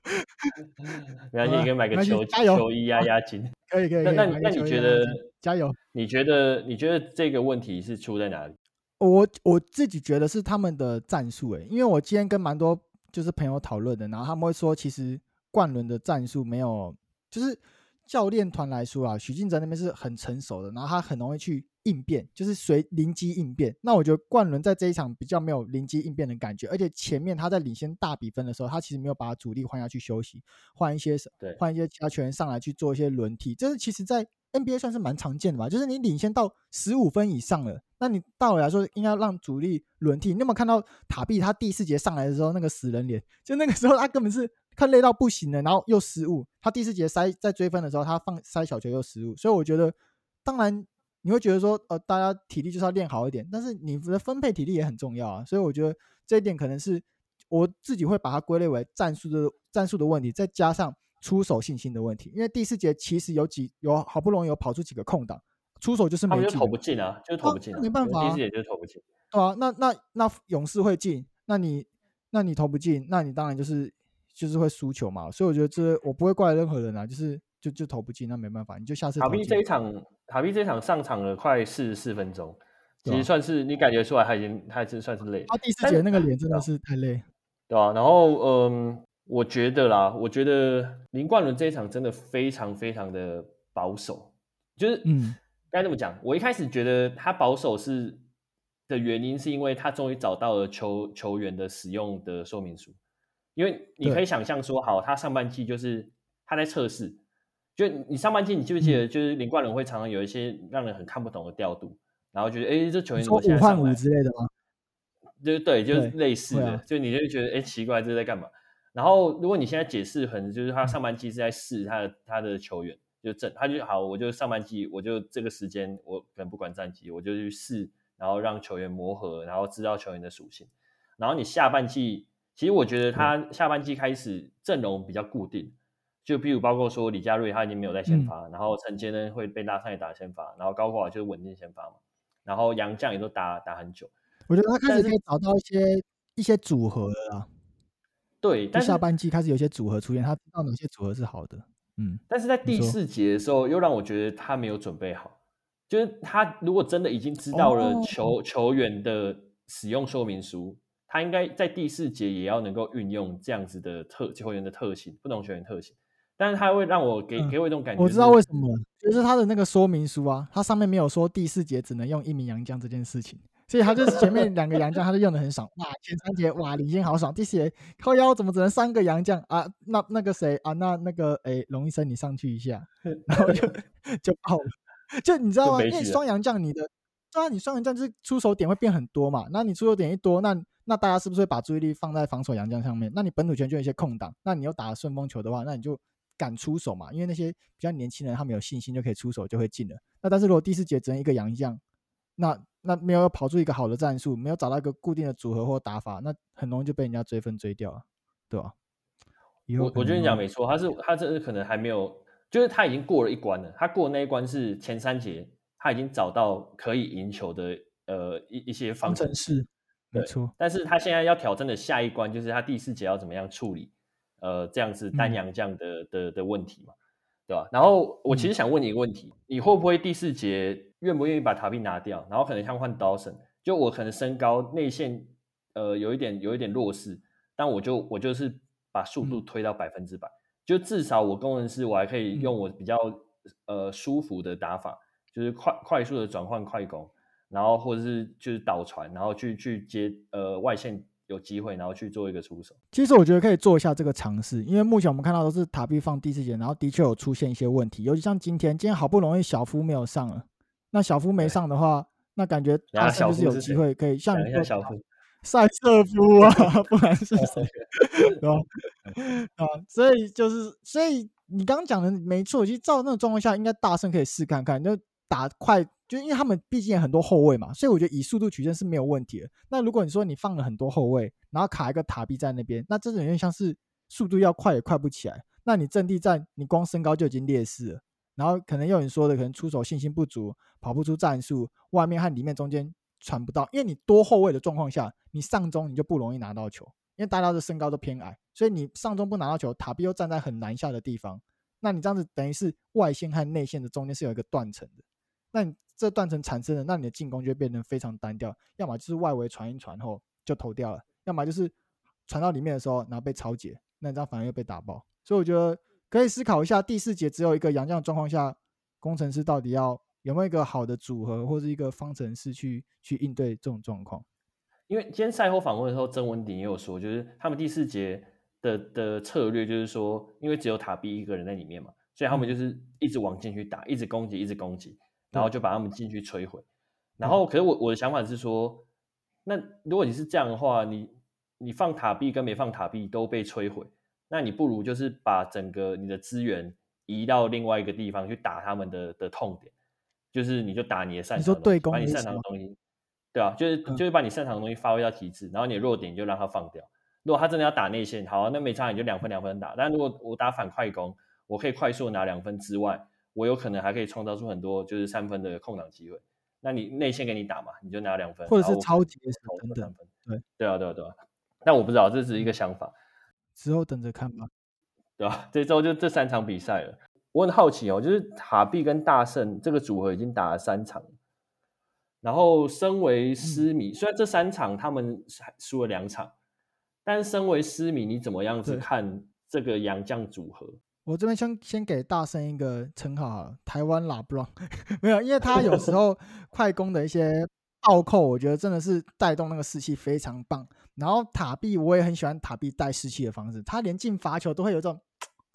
没关系，你可以买个球球衣压压惊。可以可以。那那那你觉得？加油！你觉得你觉得这个问题是出在哪里？我我自己觉得是他们的战术诶，因为我今天跟蛮多就是朋友讨论的，然后他们会说其实。冠伦的战术没有，就是教练团来说啊，许晋哲那边是很成熟的，然后他很容易去应变，就是随灵机应变。那我觉得冠伦在这一场比较没有灵机应变的感觉，而且前面他在领先大比分的时候，他其实没有把主力换下去休息，换一些对，换一些其他球员上来去做一些轮替，这是其实在 NBA 算是蛮常见的吧，就是你领先到十五分以上了，那你到我来说应该让主力轮替。你有没有看到塔比他第四节上来的时候那个死人脸？就那个时候他根本是。看累到不行了，然后又失误。他第四节塞在追分的时候，他放塞小球又失误。所以我觉得当然你会觉得说，呃，大家体力就是要练好一点，但是你的分配体力也很重要啊。所以我觉得这一点可能是我自己会把它归类为战术的战术的问题，再加上出手信心的问题。因为第四节其实有几有好不容易有跑出几个空档，出手就是没进，投不进啊，就是投不进、啊，没办法、啊，第四节就是投不进。对啊，那那那勇士会进，那你那你投不进，那你当然就是就是会输球嘛。所以我觉得这我不会怪任何人啊，就是就就投不进，那没办法，你就下次。卡比这一场，卡比这一场上场了快四十四分钟，其实算是你感觉出来他已经他已经算是累了。他第四节那个脸真的是太累，对啊，然后嗯，我觉得啦，我觉得林冠伦这一场真的非常非常的保守，就是嗯，该这么讲，我一开始觉得他保守是。的原因是因为他终于找到了球球员的使用的说明书，因为你可以想象说，好，他上半季就是他在测试，就你上半季你记不记得，就是林冠伦会常常有一些让人很看不懂的调度，然后觉得，哎，这球员怎么换五之类的吗？就对，就是类似的，就你就觉得，哎，奇怪，这是在干嘛？然后如果你现在解释，可能就是他上半季是在试他的他的球员，就整他就好，我就上半季我就这个时间我可能不管战绩，我就去试。然后让球员磨合，然后知道球员的属性。然后你下半季，其实我觉得他下半季开始阵容比较固定，就比如包括说李佳瑞他已经没有在先发，嗯、然后陈杰呢会被拉上来打先发，然后高国华就是稳定先发嘛。然后杨绛也都打打很久。我觉得他开始可以找到一些一些组合了啦。对，但下半季开始有些组合出现，他知道哪些组合是好的。嗯，但是在第四节的时候，又让我觉得他没有准备好。就是他如果真的已经知道了球、oh. 球员的使用说明书，他应该在第四节也要能够运用这样子的特球员的特性，不同球员特性。但是他会让我给、嗯、给我一种感觉，我知道为什么，就是他的那个说明书啊，他上面没有说第四节只能用一名洋将这件事情，所以他就是前面两个洋将他就用的很爽。哇，前三节哇领先好爽，第四节靠腰怎么只能三个洋将啊？那那个谁啊？那那个诶，龙医生你上去一下，然后就就爆了。就你知道吗？因为双洋将，你的当然你双洋将就是出手点会变很多嘛。那你出手点一多，那那大家是不是会把注意力放在防守洋将上面？那你本土权就有一些空档，那你又打了顺风球的话，那你就敢出手嘛。因为那些比较年轻人，他们有信心就可以出手，就会进了。那但是如果第四节只能一个洋将，那那没有跑出一个好的战术，没有找到一个固定的组合或打法，那很容易就被人家追分追掉了，对吧？我我觉得你讲没错，他是他这是可能还没有。就是他已经过了一关了，他过那一关是前三节，他已经找到可以赢球的呃一一些方程式，没错。但是他现在要挑战的下一关，就是他第四节要怎么样处理呃这样子单洋将的、嗯、的的问题嘛，对吧？然后我其实想问你一个问题，嗯、你会不会第四节愿不愿意把塔比拿掉，然后可能像换 Dawson，就我可能身高内线呃有一点有一点弱势，但我就我就是把速度推到百分之百。嗯就至少我工程师，我还可以用我比较呃舒服的打法，就是快快速的转换快攻，然后或者是就是导传，然后去去接呃外线有机会，然后去做一个出手。其实我觉得可以做一下这个尝试，因为目前我们看到都是塔比放第四节，然后的确有出现一些问题，尤其像今天，今天好不容易小夫没有上了，那小夫没上的话，那感觉他是不是有机会可以像你说小夫？赛瑟夫啊，不然是谁？对吧？啊，所以就是，所以你刚刚讲的没错。其实照那种状况下，应该大胜可以试看看，就打快，就因为他们毕竟很多后卫嘛，所以我觉得以速度取胜是没有问题的。那如果你说你放了很多后卫，然后卡一个塔比在那边，那这种有点像是速度要快也快不起来。那你阵地战，你光身高就已经劣势了，然后可能有人说的，可能出手信心不足，跑不出战术，外面和里面中间。传不到，因为你多后卫的状况下，你上中你就不容易拿到球，因为大家的身高都偏矮，所以你上中不拿到球，塔比又站在很难下的地方，那你这样子等于是外线和内线的中间是有一个断层的，那你这断层产生了，那你的进攻就会变得非常单调，要么就是外围传一传后就投掉了，要么就是传到里面的时候然后被抄截，那你这样反而又被打爆，所以我觉得可以思考一下，第四节只有一个洋将的状况下，工程师到底要。有没有一个好的组合或是一个方程式去去应对这种状况？因为今天赛后访问的时候，曾文鼎也有说，就是他们第四节的的策略就是说，因为只有塔比一个人在里面嘛，所以他们就是一直往进去打，一直攻击，一直攻击，然后就把他们进去摧毁。然后，可是我我的想法是说，那如果你是这样的话，你你放塔币跟没放塔币都被摧毁，那你不如就是把整个你的资源移到另外一个地方去打他们的的痛点。就是你就打你的擅长，你说对攻，把你擅长的东西，对啊，就是、嗯、就是把你擅长的东西发挥到极致，然后你的弱点就让他放掉。如果他真的要打内线，好、啊，那没差，你就两分两分打。但如果我打反快攻，我可以快速拿两分之外，我有可能还可以创造出很多就是三分的空档机会。那你内线给你打嘛，你就拿两分，或者是超级投等分。对对啊对啊对啊。但我不知道，这只是一个想法，之后等着看吧。对吧？这周就这三场比赛了。我很好奇哦，就是塔碧跟大圣这个组合已经打了三场，然后身为狮迷，嗯、虽然这三场他们输了两场。但是身为狮迷，你怎么样子看这个洋将组合？我这边先先给大圣一个称号哈，台湾拉布朗 没有，因为他有时候 快攻的一些倒扣，我觉得真的是带动那个士气非常棒。然后塔碧我也很喜欢塔碧带士气的方式，他连进罚球都会有这种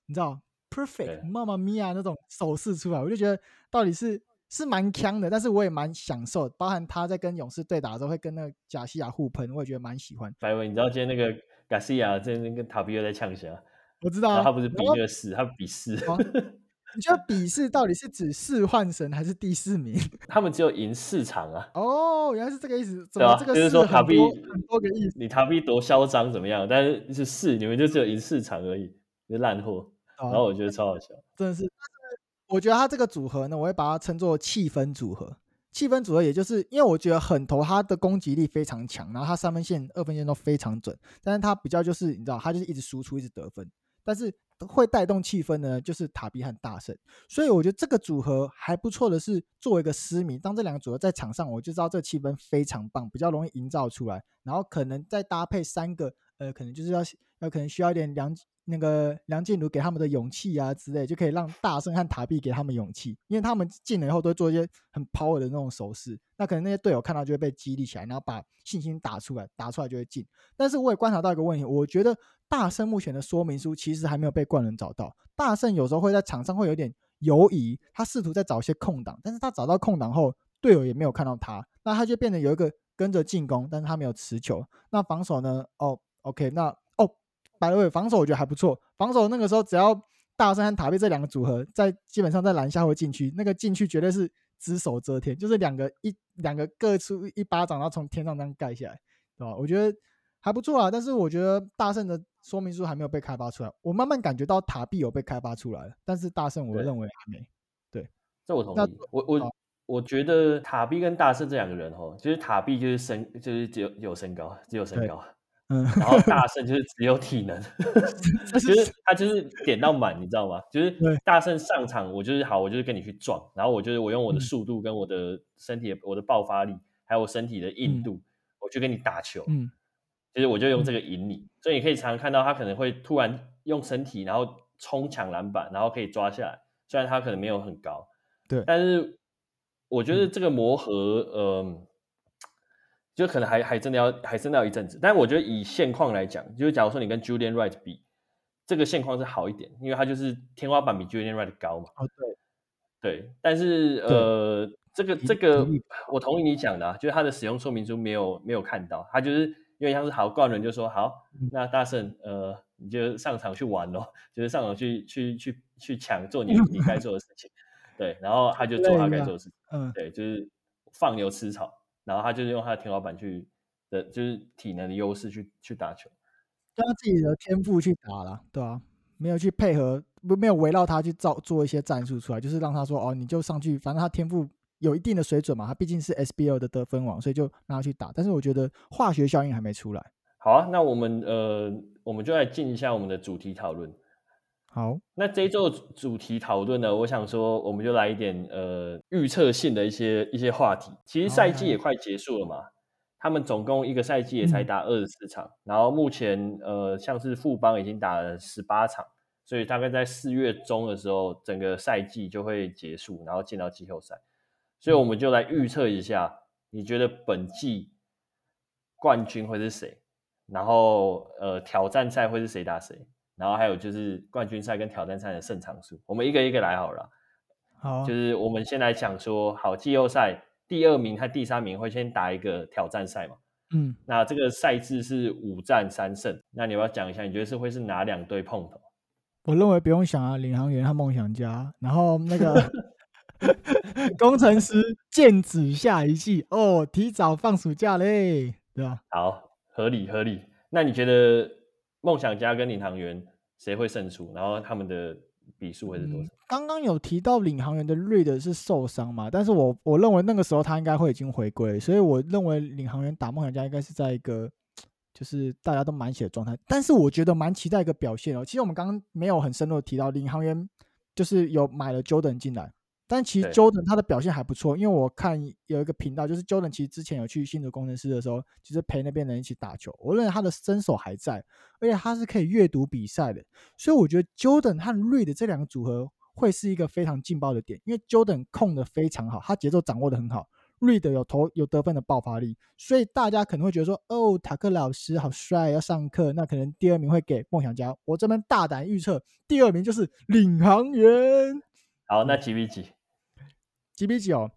你知道 perfect 妈妈咪呀那种手势出来，我就觉得到底是是蛮强的，但是我也蛮享受，包含他在跟勇士对打的时候会跟那个贾西亚互喷，我也觉得蛮喜欢。白文，你知道今天那个？贾西亚这边跟塔比又在呛下，我知道他不是比那个四，他比四。你觉得比四到底是指四换神还是第四名？他们只有赢四场啊！哦，原来是这个意思。怎么这个就是说塔比很多个意思。你塔比多嚣张怎么样？但是是四，你们就只有赢四场而已，是烂货。然后我觉得超好笑，真的是。我觉得他这个组合呢，我会把它称作气氛组合。气氛组合，也就是因为我觉得狠头他的攻击力非常强，然后他三分线、二分线都非常准，但是他比较就是你知道，他就是一直输出、一直得分，但是会带动气氛呢，就是塔比和大圣，所以我觉得这个组合还不错的是，作为一个诗迷，当这两个组合在场上，我就知道这气氛非常棒，比较容易营造出来，然后可能再搭配三个，呃，可能就是要那可能需要一点梁。那个梁静茹给他们的勇气啊之类，就可以让大圣和塔碧给他们勇气，因为他们进了以后都会做一些很 power 的那种手势，那可能那些队友看到就会被激励起来，然后把信心打出来，打出来就会进。但是我也观察到一个问题，我觉得大圣目前的说明书其实还没有被冠伦找到。大圣有时候会在场上会有点犹疑，他试图在找一些空档，但是他找到空档后，队友也没有看到他，那他就变得有一个跟着进攻，但是他没有持球。那防守呢？哦，OK，那。百乐伟防守我觉得还不错，防守那个时候只要大圣和塔碧这两个组合在基本上在篮下或禁区，那个禁区绝对是只手遮天，就是两个一两个各出一巴掌，然后从天上这样盖下来，对吧？我觉得还不错啊，但是我觉得大圣的说明书还没有被开发出来，我慢慢感觉到塔碧有被开发出来了，但是大圣我认为还没。对，对这我同意。我我我觉得塔碧跟大圣这两个人哦，就是塔碧就是身就是只有有身高，只有身高。嗯，然后大圣就是只有体能 就是他就是点到满，你知道吗？就是大圣上场，我就是好，我就是跟你去撞，然后我就是我用我的速度跟我的身体的、我的爆发力，还有我身体的硬度，我去跟你打球，嗯，就是我就用这个赢你，所以你可以常常看到他可能会突然用身体，然后冲抢篮板，然后可以抓下来，虽然他可能没有很高，对，但是我觉得这个磨合，呃。就可能还还真的要还真的要一阵子，但我觉得以现况来讲，就是假如说你跟 Julian Wright 比，这个现况是好一点，因为他就是天花板比 Julian Wright 高嘛。哦，对，对，但是呃，这个这个我同意你讲的啊，就是他的使用说明书没有没有看到，他就是因为像是好冠伦就说好，那大圣呃你就上场去玩咯，就是上场去去去去抢做你你该做的事情，对，然后他就做他该做的事情，嗯，对，就是放牛吃草。然后他就是用他的天花板去的，就是体能的优势去去打球，用他自己的天赋去打了，对啊，没有去配合，不没有围绕他去造做一些战术出来，就是让他说哦，你就上去，反正他天赋有一定的水准嘛，他毕竟是 SBL 的得分王，所以就让他去打。但是我觉得化学效应还没出来。好啊，那我们呃，我们就来进一下我们的主题讨论。好，那这一周的主题讨论呢，我想说，我们就来一点呃预测性的一些一些话题。其实赛季也快结束了嘛，他们总共一个赛季也才打二十四场，嗯、然后目前呃像是富邦已经打了十八场，所以大概在四月中的时候，整个赛季就会结束，然后进到季后赛。所以我们就来预测一下，你觉得本季冠军会是谁？然后呃挑战赛会是谁打谁？然后还有就是冠军赛跟挑战赛的胜场数，我们一个一个来好了。好，就是我们先来讲说，好，季后赛第二名和第三名会先打一个挑战赛嘛？嗯，那这个赛制是五战三胜。那你要讲一下，你觉得是会是哪两队碰头？我认为不用想啊，领航员和梦想家。然后那个 工程师剑指下一季哦，提早放暑假嘞，对吧？好，合理合理。那你觉得梦想家跟领航员谁会胜出？然后他们的比数会是多少？刚、嗯、刚有提到领航员的 Reed 是受伤嘛？但是我我认为那个时候他应该会已经回归，所以我认为领航员打梦想家应该是在一个就是大家都满血的状态。但是我觉得蛮期待一个表现哦。其实我们刚刚没有很深入的提到领航员，就是有买了 Jordan 进来。但其实 Jordan 他的表现还不错，因为我看有一个频道，就是 Jordan 其实之前有去新竹工程师的时候，其实陪那边人一起打球。我认为他的身手还在，而且他是可以阅读比赛的，所以我觉得 Jordan 和 Reed 这两个组合会是一个非常劲爆的点，因为 Jordan 控的非常好，他节奏掌握的很好，Reed 有投有得分的爆发力，所以大家可能会觉得说，哦，塔克老师好帅，要上课，那可能第二名会给梦想家。我这边大胆预测，第二名就是领航员。好，那几比几？几比几哦？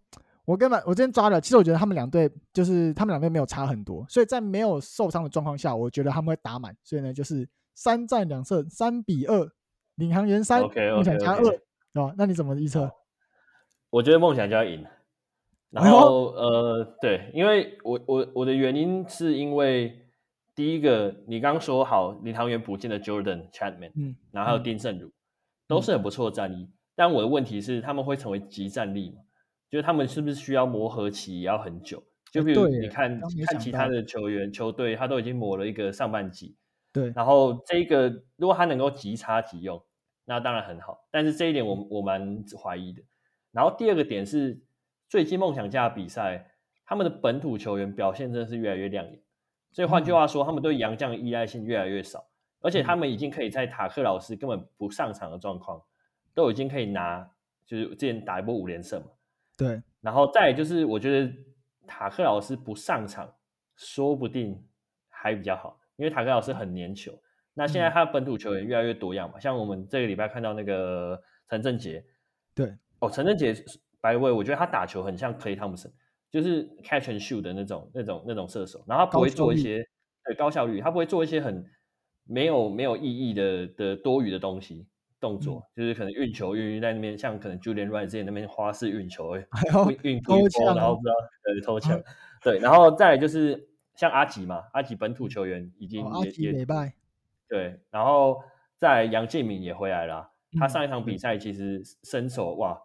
我根本我今天抓了，其实我觉得他们两队就是他们两队没有差很多，所以在没有受伤的状况下，我觉得他们会打满，所以呢就是三战两胜，三比二，领航员三，梦想家二，哦，那你怎么预测？我觉得梦想家赢。然后、哎、呃，对，因为我我我的原因是因为第一个，你刚刚说好领航员补进了 Jordan Chapman，嗯，然后还有丁胜儒、嗯，都是很不错的战力。但我的问题是，他们会成为集战力吗？就是他们是不是需要磨合期也要很久？就比如你看看其他的球员球队，他都已经磨了一个上半季。对。然后这个如果他能够即插即用，那当然很好。但是这一点我我蛮怀疑的。然后第二个点是，最近梦想家的比赛，他们的本土球员表现真的是越来越亮眼。所以换句话说，他们对洋将依赖性越来越少，而且他们已经可以在塔克老师根本不上场的状况，都已经可以拿，就是之前打一波五连胜嘛。对，然后再就是，我觉得塔克老师不上场，说不定还比较好，因为塔克老师很粘球。那现在他的本土球员越来越多样嘛，嗯、像我们这个礼拜看到那个陈振杰，对，哦，陈振杰，by the way，我觉得他打球很像 Clay Thompson，就是 catch and shoot 的那种、那种、那种射手，然后他不会做一些对高效率，他不会做一些很没有没有意义的的多余的东西。动作、嗯、就是可能运球运运在那边，像可能 Julian 前那边花式运球，运 运偷抢，然后不知道呃偷抢、啊，对，然后再来就是像阿吉嘛，阿吉本土球员已经也也对，然后再来杨建敏也回来了，他上一场比赛其实身手哇，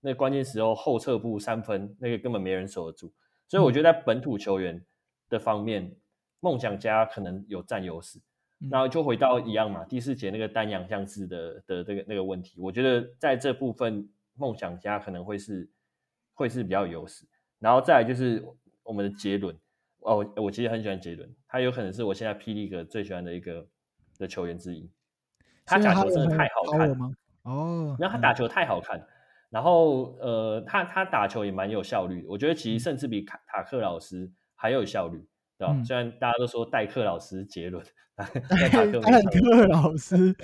那关键时候后撤步三分那个根本没人守得住，所以我觉得在本土球员的方面，梦想家可能有占优势。然后就回到一样嘛，第四节那个单洋将制的的这个那个问题，我觉得在这部分梦想家可能会是会是比较有优势。然后再来就是我们的杰伦，哦，我其实很喜欢杰伦，他有可能是我现在霹雳哥最喜欢的一个的球员之一。他打球真的太好看了吗？哦，然后他打球太好看，然后呃，他他打球也蛮有效率，我觉得其实甚至比卡塔克老师还有效率。对吧？虽然大家都说代课老师杰伦，代课老师，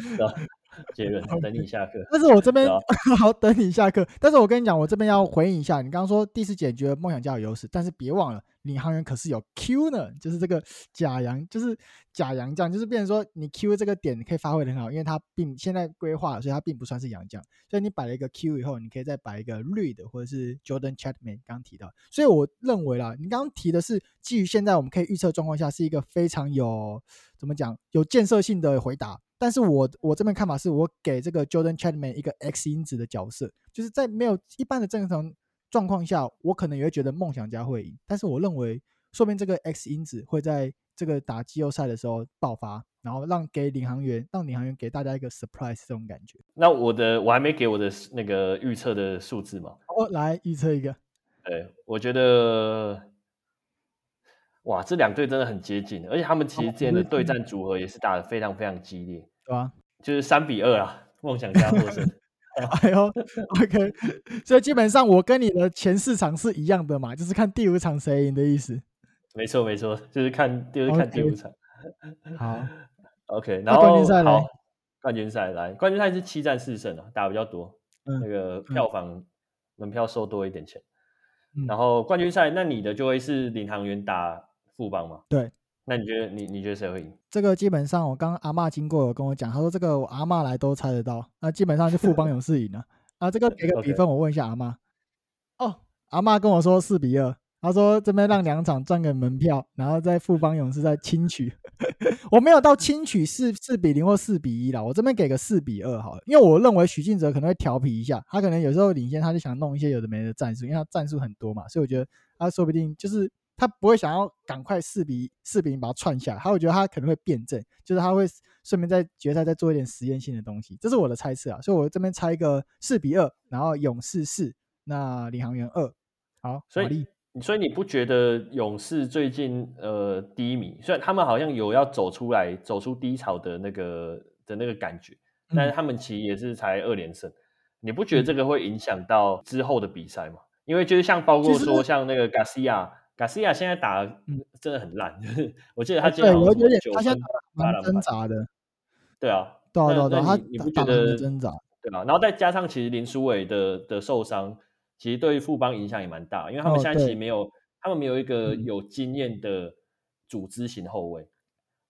杰伦等你下课。但是我这边 好等你下课。但是我跟你讲，我这边要回应一下，你刚刚说第四节觉得梦想家有优势，但是别忘了。领航员可是有 Q 呢，就是这个假洋，就是假洋将，就是变成说你 Q 这个点可以发挥的很好，因为它并现在规划，所以它并不算是洋将。所以你摆了一个 Q 以后，你可以再摆一个 red 或者是 Jordan Chatman 刚刚提到。所以我认为啦，你刚刚提的是基于现在我们可以预测状况下，是一个非常有怎么讲有建设性的回答。但是我我这边看法是我给这个 Jordan Chatman 一个 X 因子的角色，就是在没有一般的正常。状况下，我可能也会觉得梦想家会赢，但是我认为，说明这个 X 因子会在这个打季后赛的时候爆发，然后让给领航员，让领航员给大家一个 surprise 这种感觉。那我的我还没给我的那个预测的数字嘛？我来预测一个。对，我觉得，哇，这两队真的很接近，而且他们其实之间的对战组合也是打得非常非常激烈，对吧？就是三比二啊，梦想家获胜。哎呦，OK，所以基本上我跟你的前四场是一样的嘛，就是看第五场谁赢的意思。没错没错，就是看就是看第五场。好，OK，然后冠军赛好，冠军赛来，冠军赛是七战四胜啊，打比较多，嗯、那个票房门票收多一点钱。嗯、然后冠军赛，那你的就会是领航员打副帮嘛？对。那你觉得你你觉得谁会赢？这个基本上我刚刚阿嬷经过有跟我讲，他说这个我阿嬷来都猜得到。那基本上就富邦勇士赢了。啊，这个 给个比分，我问一下阿嬷，阿妈跟我说四比二。他说这边让两场赚个门票，然后在富邦勇士再轻取，我没有到轻取四四比零或四比一啦，我这边给个四比二好了，因为我认为许晋哲可能会调皮一下，他可能有时候领先，他就想弄一些有的没的战术，因为他战术很多嘛，所以我觉得他说不定就是他不会想要赶快四比四比零把它串下来，他会觉得他可能会变阵，就是他会顺便在决赛再做一点实验性的东西，这是我的猜测啊，所以我这边猜一个四比二，然后勇士四，那领航员二，好，所以。所以你不觉得勇士最近呃低迷？虽然他们好像有要走出来、走出低潮的那个的那个感觉，但是他们其实也是才二连胜。你不觉得这个会影响到之后的比赛吗？因为就是像包括说像那个 Garcia，Garcia 现在打真的很烂，就 是我记得他今天有点他现在蛮挣扎的。对啊，对啊，对啊，对啊，他你不觉得挣扎？对啊，然后再加上其实林书伟的的受伤。其实对于富邦影响也蛮大，因为他们现在其实没有，哦、他们没有一个有经验的组织型后卫，嗯、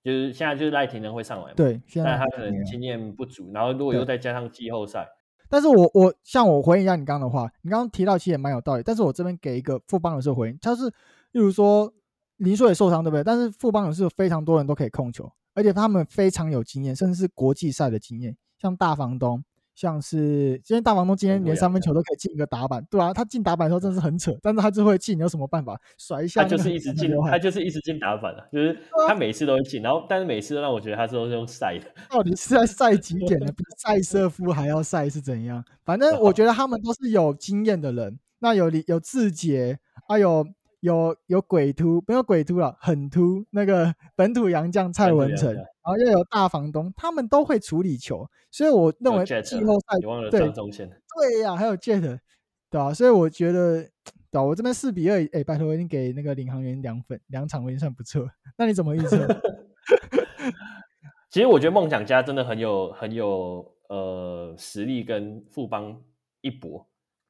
就是现在就是赖廷人会上来嘛，对，现在但他可能经验不足，然后如果又再加上季后赛，但是我我像我回应一下你刚刚的话，你刚刚提到其实也蛮有道理，但是我这边给一个富邦勇士回应，他是例如说林书也受伤对不对？但是富邦勇士有非常多人都可以控球，而且他们非常有经验，甚至是国际赛的经验，像大房东。像是今天大房东今天连三分球都可以进一个打板，对啊，他进打板的时候真的是很扯，但是他就会进，你有什么办法？甩一下，他就是一直进，他就是一直进打板了，就是他每次都会进，然后但是每次都让我觉得他都是用晒的，到底是在晒几点呢？比赛瑟夫还要晒是怎样？反正我 觉得他们都是有经验的人，那有有志杰，还有。有有鬼突，没有鬼突了，很突。那个 本土洋将蔡文成，然后又有大房东，他们都会处理球，所以我认为季后赛对对呀，还有 Jet，对吧、啊？所以我觉得，对、啊、我这边四比二，哎，拜托，我已经给那个领航员两分，两场我已经算不错。那你怎么预测？其实我觉得梦想家真的很有很有呃实力，跟富邦一搏。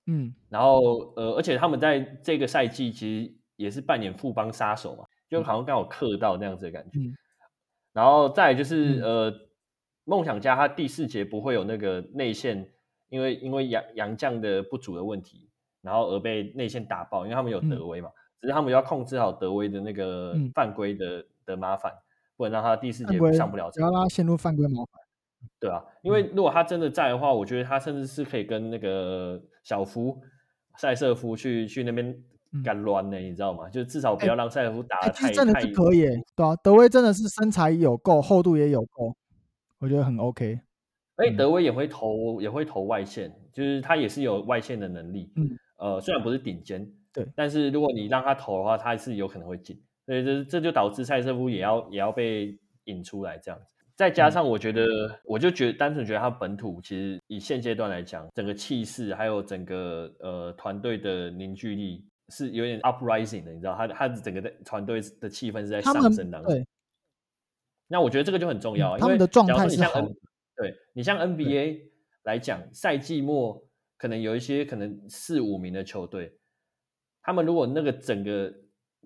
嗯，然后呃，而且他们在这个赛季其实也是扮演富邦杀手嘛，就好像刚好克到那样子的感觉。嗯、然后再来就是、嗯、呃，梦想家他第四节不会有那个内线，因为因为杨杨将的不足的问题，然后而被内线打爆，因为他们有德威嘛，嗯、只是他们要控制好德威的那个犯规的、嗯、的麻烦，不能让他第四节上不了场，让他陷入犯规麻烦。对啊，因为如果他真的在的话，我觉得他甚至是可以跟那个小福塞瑟夫去去那边干乱呢，你知道吗？就至少不要让赛瑟夫打得太、欸欸、真的是可以，对啊，德威真的是身材有够，厚度也有够，我觉得很 OK。哎，德威也会投，也会投外线，就是他也是有外线的能力。嗯，呃，虽然不是顶尖，对，但是如果你让他投的话，他是有可能会进。所以这这就导致塞瑟夫也要也要被引出来这样子。再加上，我觉得，嗯、我就觉得，单纯觉得他本土其实以现阶段来讲，整个气势还有整个呃团队的凝聚力是有点 uprising 的，你知道，他他整个的团队的气氛是在上升当中。对。那我觉得这个就很重要，嗯、因为他们的状态是好。对，你像 NBA 来讲，赛季末可能有一些可能四五名的球队，他们如果那个整个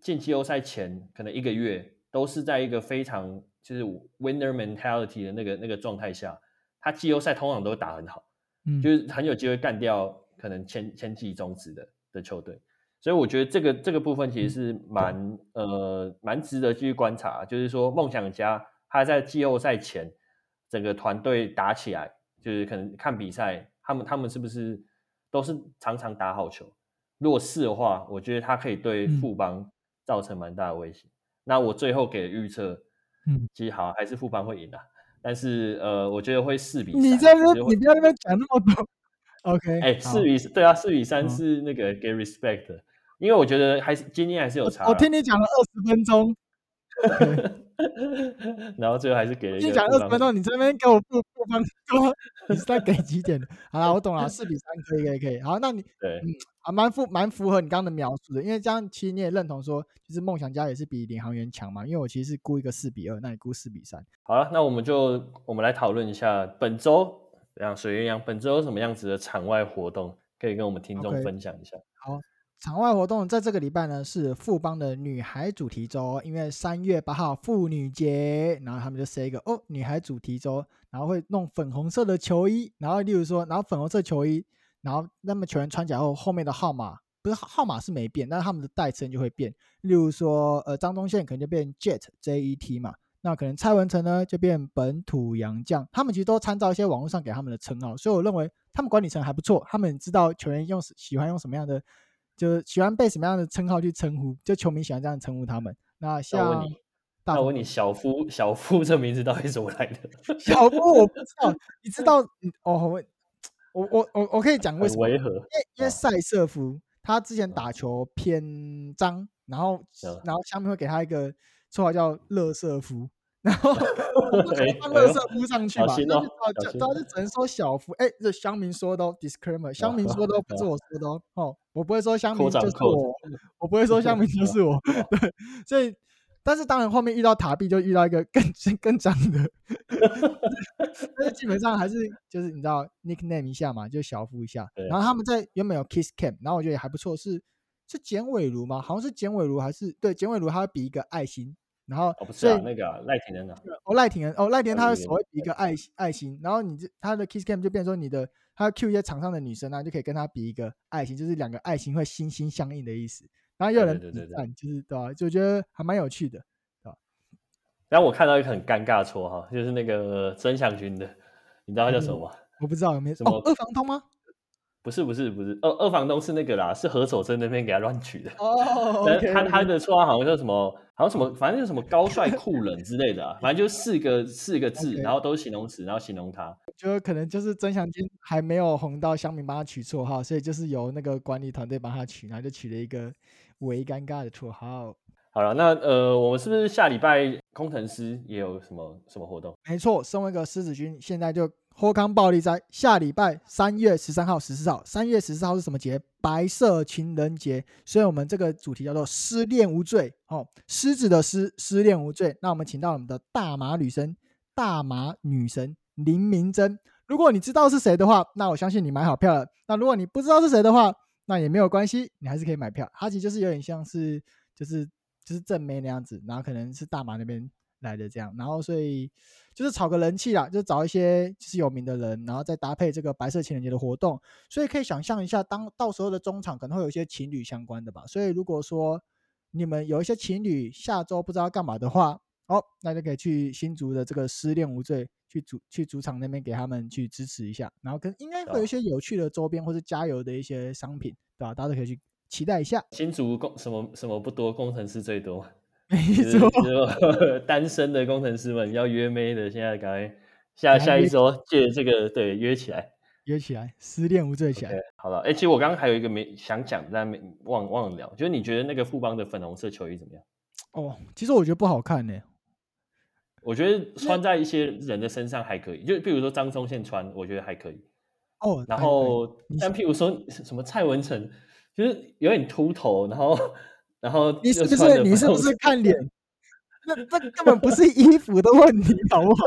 进季后赛前可能一个月都是在一个非常。就是 winner mentality 的那个那个状态下，他季后赛通常都打很好，嗯，就是很有机会干掉可能前前几中止的的球队，所以我觉得这个这个部分其实是蛮、嗯、呃蛮值得继续观察。就是说梦想家他在季后赛前整个团队打起来，就是可能看比赛，他们他们是不是都是常常打好球？如果是的话，我觉得他可以对富邦造成蛮大的威胁。嗯、那我最后给的预测。嗯，其实好还是富邦会赢的，但是呃，我觉得会四比三。你在这，你不要那边讲那么多。OK，哎，四比对啊，四比三是那个给 respect 的，因为我觉得还是今天还是有差。我听你讲了二十分钟。然后最后还是给了一个。你讲二十分钟，你这边给我不不方说，你是在给几点的？好了，我懂了，四比三可以可以可以。好，那你对，嗯，还蛮符蛮符合你刚刚的描述的，因为这样其实你也认同说，就是梦想家也是比领航员强嘛。因为我其实是估一个四比二，那你估四比三。好了，那我们就我们来讨论一下本周，像水鸳鸯本周有什么样子的场外活动，可以跟我们听众分享一下。Okay, 好。场外活动在这个礼拜呢，是富邦的女孩主题周，因为三月八号妇女节，然后他们就设一个哦女孩主题周，然后会弄粉红色的球衣，然后例如说，然后粉红色球衣，然后那么球员穿起来后后面的号码不是号码是没变，但是他们的代称就会变。例如说，呃，张宗宪可能就变 Jet J E T 嘛，那可能蔡文诚呢就变本土洋将。他们其实都参照一些网络上给他们的称号，所以我认为他们管理层还不错，他们知道球员用喜欢用什么样的，就喜欢被什么样的称号去称呼，就球迷喜欢这样称呼他们。那像。那我问你，小夫小夫这名字到底怎么来的？小夫我不知道，你知道？哦，我我我我可以讲为什么？为何？因为因为赛瑟夫他之前打球偏脏，然后然后下面会给他一个绰号叫“乐瑟夫”，然后放乐色夫上去嘛，那就只能说小夫。哎，这乡民说的，disclaimer，乡民说的不是 我说的哦。哦，我不会说乡民就是我，我不会说乡民就是我。对，所以。但是当然，后面遇到塔比就遇到一个更 更脏的，但是基本上还是就是你知道 nickname 一下嘛，就小夫一下。然后他们在原本有 kiss cam，然后我觉得也还不错，是是简伟儒吗？好像是简伟儒还是对简伟儒，他会比一个爱心，然后哦不是啊，那个赖廷恩的哦赖廷恩哦赖廷恩，他的手会比一个爱爱心，然后你这他的 kiss cam 就变成说你的他 Q 一些场上的女生啊，就可以跟他比一个爱心，就是两个爱心会心心相印的意思。然后又有人对对对，就是对吧？就觉得还蛮有趣的，对吧？然后我看到一个很尴尬的绰号，就是那个曾祥军的，你知道他叫什么吗？我不知道有没有什么二房东吗？不是不是不是，二二房东是那个啦，是何守贞那边给他乱取的。哦，他他的绰号好像叫什么，好像什么，反正就什么高帅酷冷之类的啊，反正就四个四个字，然后都是形容词，然后形容他。就可能就是曾祥军还没有红到乡民帮他取绰号，所以就是由那个管理团队帮他取，然后就取了一个。为尴尬的绰号。好了，那呃，我们是不是下礼拜工程师也有什么什么活动？没错，身为一个狮子军，现在就后康暴力在下礼拜三月十三号、十四号。三月十四号是什么节？白色情人节。所以我们这个主题叫做“失恋无罪”。哦，狮子的狮，失恋无罪。那我们请到我们的大马女神、大马女神林明珍。如果你知道是谁的话，那我相信你买好票了。那如果你不知道是谁的话，那也没有关系，你还是可以买票。它其实就是有点像是，就是就是正妹那样子，然后可能是大马那边来的这样，然后所以就是炒个人气啦，就找一些就是有名的人，然后再搭配这个白色情人节的活动，所以可以想象一下，当到时候的中场可能会有一些情侣相关的吧。所以如果说你们有一些情侣下周不知道干嘛的话，哦，那就可以去新竹的这个失恋无罪。去主去主场那边给他们去支持一下，然后跟应该会有一些有趣的周边或者加油的一些商品，对吧？大家都可以去期待一下。新竹工什么什么不多，工程师最多。没错，单身的工程师们要约妹的，现在赶快下下一周借这个对约起来，约起来，失恋无罪起来。Okay, 好了，哎、欸，其实我刚刚还有一个没想讲，但没忘忘了聊，就是你觉得那个富邦的粉红色球衣怎么样？哦，其实我觉得不好看呢、欸。我觉得穿在一些人的身上还可以，就比如说张宗宪穿，我觉得还可以。哦，然后但譬如说什么蔡文成，就是有点秃头，然后然后你是不是你是不是看脸？那这根本不是衣服的问题，好不好？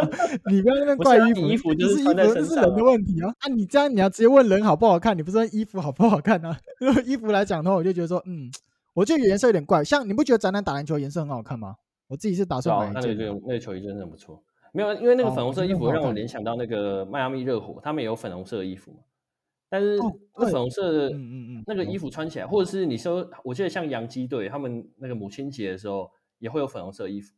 你不要那 边怪衣服，衣服就是衣服，这是人的问题啊！啊，你这样你要直接问人好不好看，你不是问衣服好不好看啊？如果衣服来讲的话，我就觉得说，嗯，我觉得颜色有点怪。像你不觉得宅男打篮球颜色很好看吗？我自己是打算买、啊、那个那个那个球衣真的很不错，没有，因为那个粉红色衣服让我联想到那个迈阿密热火，他们也有粉红色的衣服嘛。但是那粉红色的嗯嗯嗯那个衣服穿起来，或者是你说，我记得像洋基队他们那个母亲节的时候也会有粉红色衣服，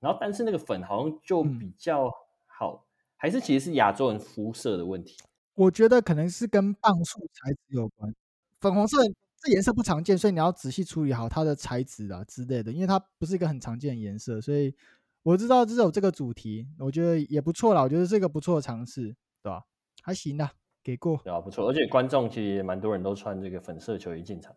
然后但是那个粉好像就比较好，还是其实是亚洲人肤色的问题？我觉得可能是跟棒束材质有关，粉红色。这颜色不常见，所以你要仔细处理好它的材质啊之类的，因为它不是一个很常见的颜色，所以我知道这是有这个主题，我觉得也不错啦，我觉得是一个不错的尝试，对吧？还行的，给过，对啊，不错，而且观众其实也蛮多人都穿这个粉色球衣进场，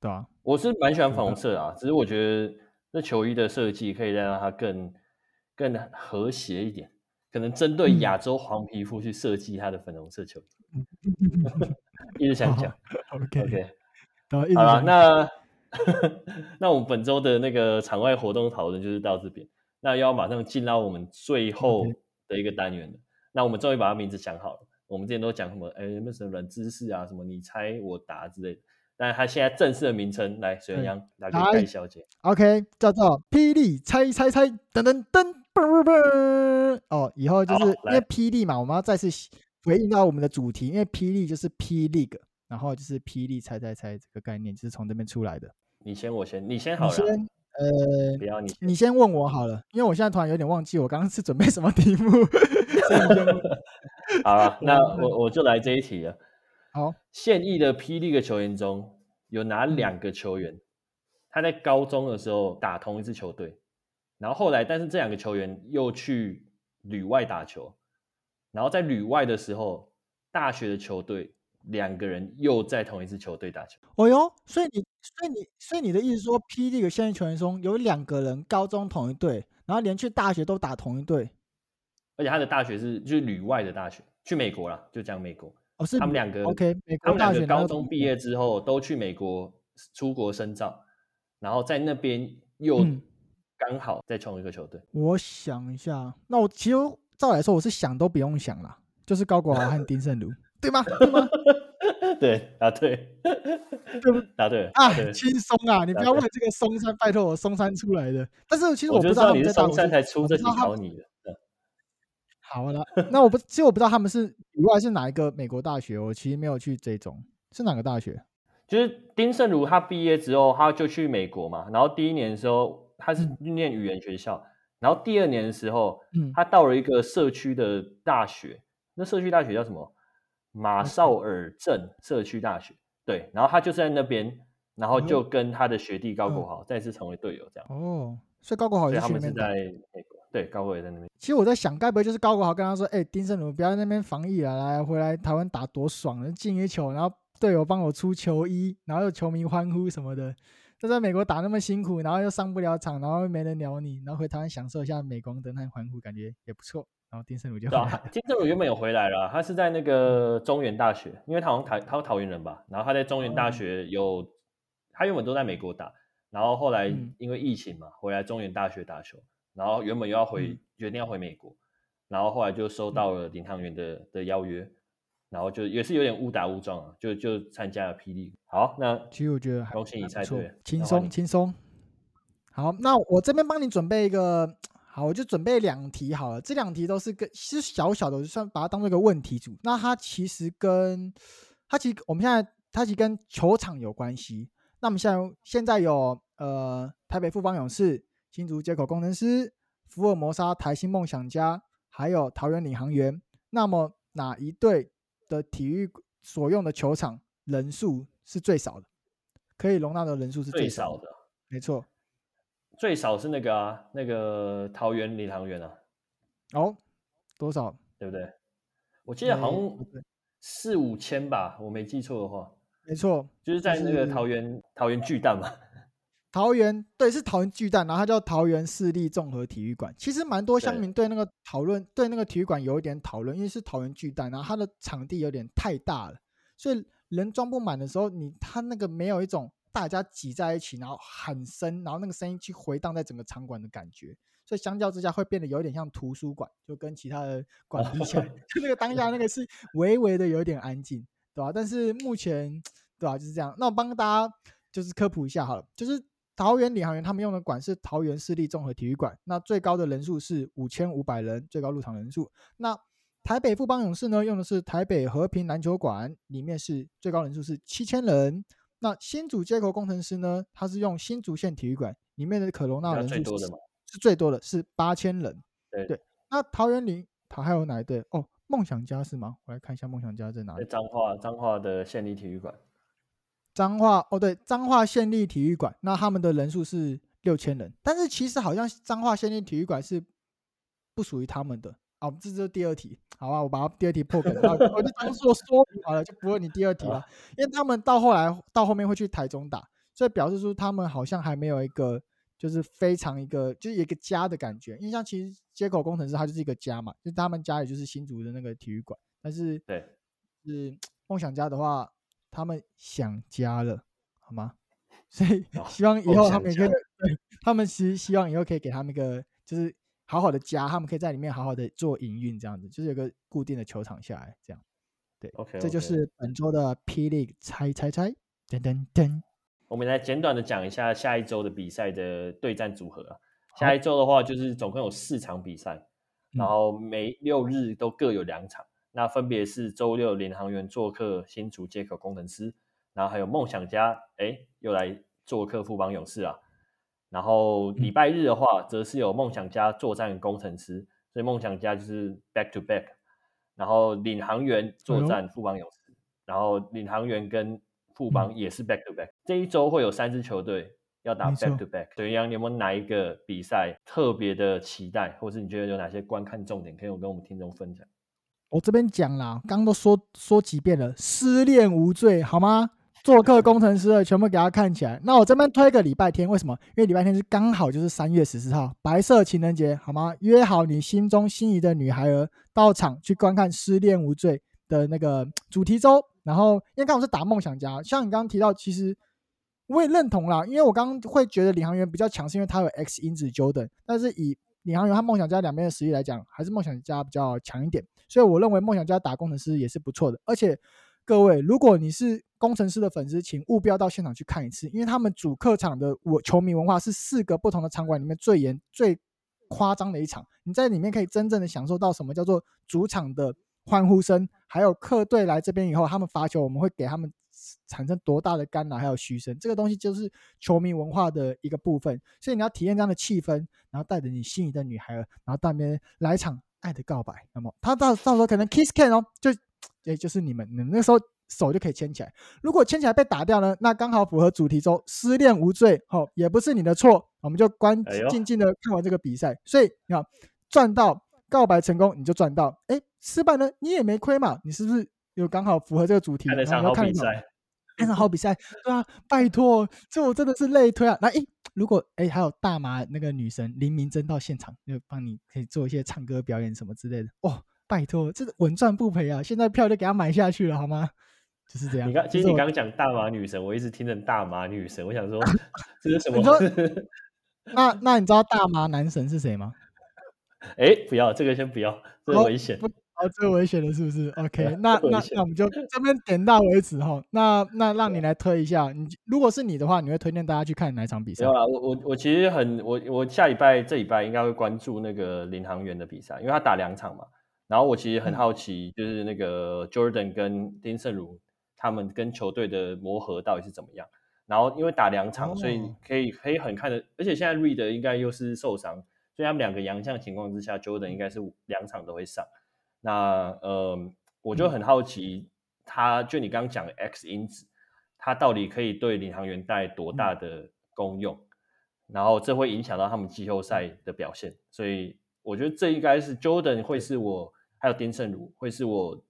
对啊，我是蛮喜欢粉红色啊，只是我觉得那球衣的设计可以让它更更和谐一点，可能针对亚洲黄皮肤去设计它的粉红色球衣。一直想讲，OK OK，好了，那 那我们本周的那个场外活动讨论就是到这边，那要马上进到我们最后的一个单元了。那我们终于把它名字想好了，我们之前都讲什么，哎，什么冷知识啊，什么你猜我答之类的，但他现在正式的名称，来水鸳鸯来给盖小姐，OK，叫做霹雳猜猜猜，噔噔噔，嘣嘣嘣，哦，以后就是因为霹雳嘛，我们要再次。回应到我们的主题，因为霹雳就是 P League 然后就是霹雳猜猜猜这个概念就是从这边出来的。你先，我先，你先好了。你先，呃，不要你，你先问我好了，因为我现在突然有点忘记我刚刚是准备什么题目。好了，那我我就来这一题了。好，现役的霹雳的球员中有哪两个球员，他在高中的时候打同一支球队，然后后来，但是这两个球员又去旅外打球，然后在旅外的时候，大学的球队。两个人又在同一支球队打球。哦哟，所以你，所以你，所以你的意思说，P. League 现役球员中有两个人高中同一队，然后连去大学都打同一队，而且他的大学是就是旅外的大学，去美国了，就讲美国。哦，是他们两个，OK，美国大学，他们两个高中毕业之后都去美国出国深造，然后在那边又刚好再创一个球队。嗯。我想一下，那我其实照来说，我是想都不用想啦，就是高国豪和丁胜儒。对吗？对吗？对啊，对，对不？啊，对啊，轻松啊！你不要问这个松山，拜托我松山出来的。但是其实我不知道他们在松山才出这几条你的。好了，那我不，其实我不知道他们是以外是哪一个美国大学，我其实没有去追踪是哪个大学。就是丁胜儒他毕业之后，他就去美国嘛。然后第一年的时候，他是念语言学校，然后第二年的时候，嗯，他到了一个社区的大学。那社区大学叫什么？马绍尔镇社区大学，对，然后他就在那边，然后就跟他的学弟高国豪再次成为队友，这样。哦，所以高国豪他们是在美国，对，高国豪也在那边。其实我在想，该不会就是高国豪跟他说：“哎、欸，丁胜儒不要在那边防疫了，来回来台湾打多爽，能进一球，然后队友帮我出球衣，然后有球迷欢呼什么的。就在美国打那么辛苦，然后又上不了场，然后又没人鸟你，然后回台湾享受一下镁光灯和欢呼，感觉也不错。”然后丁胜儒就丁胜儒原本有回来了，他是在那个中原大学，因为他好像台他是桃园人吧，然后他在中原大学有，嗯、他原本都在美国打，然后后来因为疫情嘛，回来中原大学打球，然后原本又要回，嗯、决定要回美国，然后后来就收到了领航员的的邀约，然后就也是有点误打误撞啊，就就参加了霹雳。好，那其实我觉得恭喜你猜对，轻松轻松。好，那我这边帮你准备一个。好，我就准备两题好了。这两题都是跟其实小小的，我就算把它当做一个问题组。那它其实跟它其实我们现在它其实跟球场有关系。那我们现在现在有呃台北富邦勇士、新竹接口工程师、福尔摩沙台新梦想家，还有桃园领航员。那么哪一队的体育所用的球场人数是最少的？可以容纳的人数是最少的，少的没错。最少是那个啊，那个桃园领航员啊，哦，多少？对不对？我记得好像四五千吧，我没记错的话。没错，就是在那个桃园、桃园巨蛋嘛。桃园对，是桃园巨蛋，然后它叫桃园市立综合体育馆。其实蛮多乡民对那个讨论，对，那个体育馆有一点讨论，因为是桃园巨蛋，然后它的场地有点太大了，所以人装不满的时候，你它那个没有一种。大家挤在一起，然后喊声，然后那个声音去回荡在整个场馆的感觉，所以相较之下会变得有点像图书馆，就跟其他的馆比起来，就那个当下那个是微微的有点安静，对吧？但是目前，对吧？就是这样。那我帮大家就是科普一下好了，就是桃园领航员他们用的馆是桃园市立综合体育馆，那最高的人数是五千五百人，最高入场人数。那台北富邦勇士呢，用的是台北和平篮球馆，里面是最高人数是七千人。那新竹接口工程师呢？他是用新竹县体育馆里面的可容纳人数是，是最多的，是八千人。对对。那桃园里它还有哪一队？哦，梦想家是吗？我来看一下梦想家在哪里。彰化彰化的县立体育馆。彰化哦，对，彰化县立体育馆。那他们的人数是六千人，但是其实好像彰化县立体育馆是不属于他们的。好，这是第二题，好吧，我把第二题破梗，我就当做说明好了，就不问你第二题了，因为他们到后来到后面会去台中打，所以表示出他们好像还没有一个就是非常一个就是一个家的感觉，因为像其实接口工程师他就是一个家嘛，就他们家也就是新竹的那个体育馆，但是对，是梦想家的话，他们想家了，好吗？所以希望以后他们也可以，他们其实希望以后可以给他们一个就是。好好的家，他们可以在里面好好的做营运，这样子就是有个固定的球场下来，这样，对，OK，这就是本周的霹雳猜猜猜，噔噔噔。我们来简短的讲一下下一周的比赛的对战组合啊。下一周的话，就是总共有四场比赛，然后每六日都各有两场，那分别是周六领航员做客新竹接口工程师，然后还有梦想家，哎，又来做客富邦勇士啊。然后礼拜日的话，则是有梦想家作战工程师，所以梦想家就是 back to back。然后领航员作战富邦勇士，然后领航员跟富邦也是 back to back。这一周会有三支球队要打 back to back。对，杨，你有没有哪一个比赛特别的期待，或是你觉得有哪些观看重点，可以跟我们听众分享？我这边讲啦，刚都说说几遍了，失恋无罪，好吗？做客工程师的全部给他看起来。那我这边推个礼拜天，为什么？因为礼拜天是刚好就是三月十四号，白色情人节，好吗？约好你心中心仪的女孩儿到场去观看《失恋无罪》的那个主题周。然后因为刚好是打梦想家，像你刚刚提到，其实我也认同啦。因为我刚刚会觉得领航员比较强，是因为他有 X 因子 Jordan，但是以领航员和梦想家两边的实力来讲，还是梦想家比较强一点。所以我认为梦想家打工程师也是不错的，而且。各位，如果你是工程师的粉丝，请务必要到现场去看一次，因为他们主客场的我球迷文化是四个不同的场馆里面最严、最夸张的一场。你在里面可以真正的享受到什么叫做主场的欢呼声，还有客队来这边以后，他们罚球，我们会给他们产生多大的干扰，还有嘘声，这个东西就是球迷文化的一个部分。所以你要体验这样的气氛，然后带着你心仪的女孩儿，然后到那边来一场爱的告白。那么他到到时候可能 kiss can 哦，就。也就是你们，你们那时候手就可以牵起来。如果牵起来被打掉呢？那刚好符合主题中失恋无罪，好，也不是你的错，我们就关静静的看完这个比赛。哎、所以你看，赚到告白成功你就赚到，哎，失败呢你也没亏嘛，你是不是有刚好符合这个主题？看场好比赛，看场好比赛，对啊，拜托，这我真的是累推啊。那哎，如果哎还有大麻那个女神林明珍到现场，就帮你可以做一些唱歌表演什么之类的，哦。拜托，这个稳赚不赔啊！现在票就给他买下去了，好吗？就是这样。你刚其实你刚刚讲大麻女神，我一直听成大麻女神，我想说 这是什么？那那你知道大麻男神是谁吗？哎、欸，不要这个，先不要，这个危险。哦，这个危险的是不是？OK，那那那我们 就这边点到为止哈。那那让你来推一下，你如果是你的话，你会推荐大家去看哪场比赛？没有啦，我我我其实很我我下礼拜这礼拜应该会关注那个领航员的比赛，因为他打两场嘛。然后我其实很好奇，就是那个 Jordan 跟丁胜儒他们跟球队的磨合到底是怎么样。然后因为打两场，所以可以可以很看的，而且现在 Reed 应该又是受伤，所以他们两个洋将情况之下，Jordan 应该是两场都会上。那呃，我就很好奇，他就你刚刚讲的 X 因子，他到底可以对领航员带来多大的功用？然后这会影响到他们季后赛的表现，所以我觉得这应该是 Jordan 会是我。还有丁胜儒会是我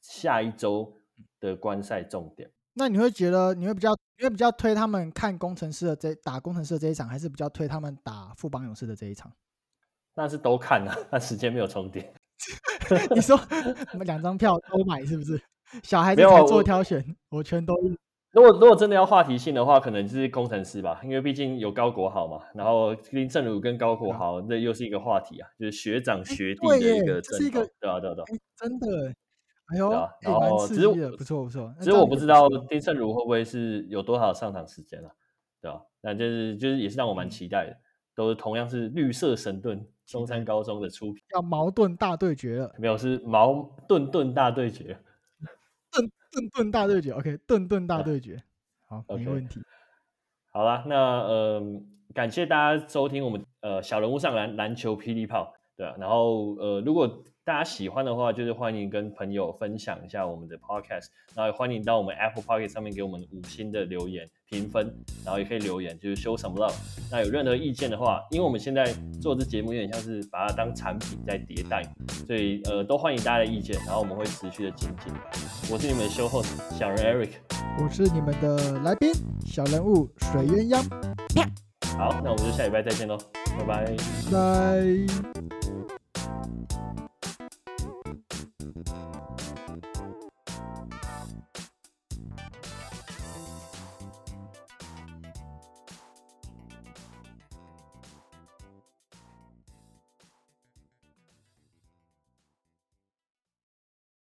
下一周的观赛重点。那你会觉得你会比较你会比较推他们看工程师的这打工程师的这一场，还是比较推他们打富邦勇士的这一场？那是都看啊，那时间没有重叠。你说你们两张票都买是不是？小孩子才做挑选，我，我全都。如果如果真的要话题性的话，可能就是工程师吧，因为毕竟有高国豪嘛，然后丁胜儒跟高国豪，那又是一个话题啊，就是学长学弟的一个争，对啊对啊对啊，真的，哎呦，然后只是不错不错，只是我不知道丁胜儒会不会是有多少上场时间了，对吧？那就是就是也是让我蛮期待的，都是同样是绿色神盾中山高中的出品，叫矛盾大对决了，没有是矛盾盾大对决。盾盾大对决，OK，盾盾大对决，好.没问题。好了，那呃，感谢大家收听我们呃小人物上篮篮球霹雳炮，对啊，然后呃，如果大家喜欢的话，就是欢迎跟朋友分享一下我们的 Podcast，然后也欢迎到我们 Apple Podcast 上面给我们五星的留言评分，然后也可以留言，就是 show some love。那有任何意见的话，因为我们现在做这节目有点像是把它当产品在迭代，所以呃都欢迎大家的意见，然后我们会持续的精进。我是你们的 show host 小人 Eric，我是你们的来宾小人物水鸳鸯。好，那我们就下礼拜再见喽，拜拜。拜。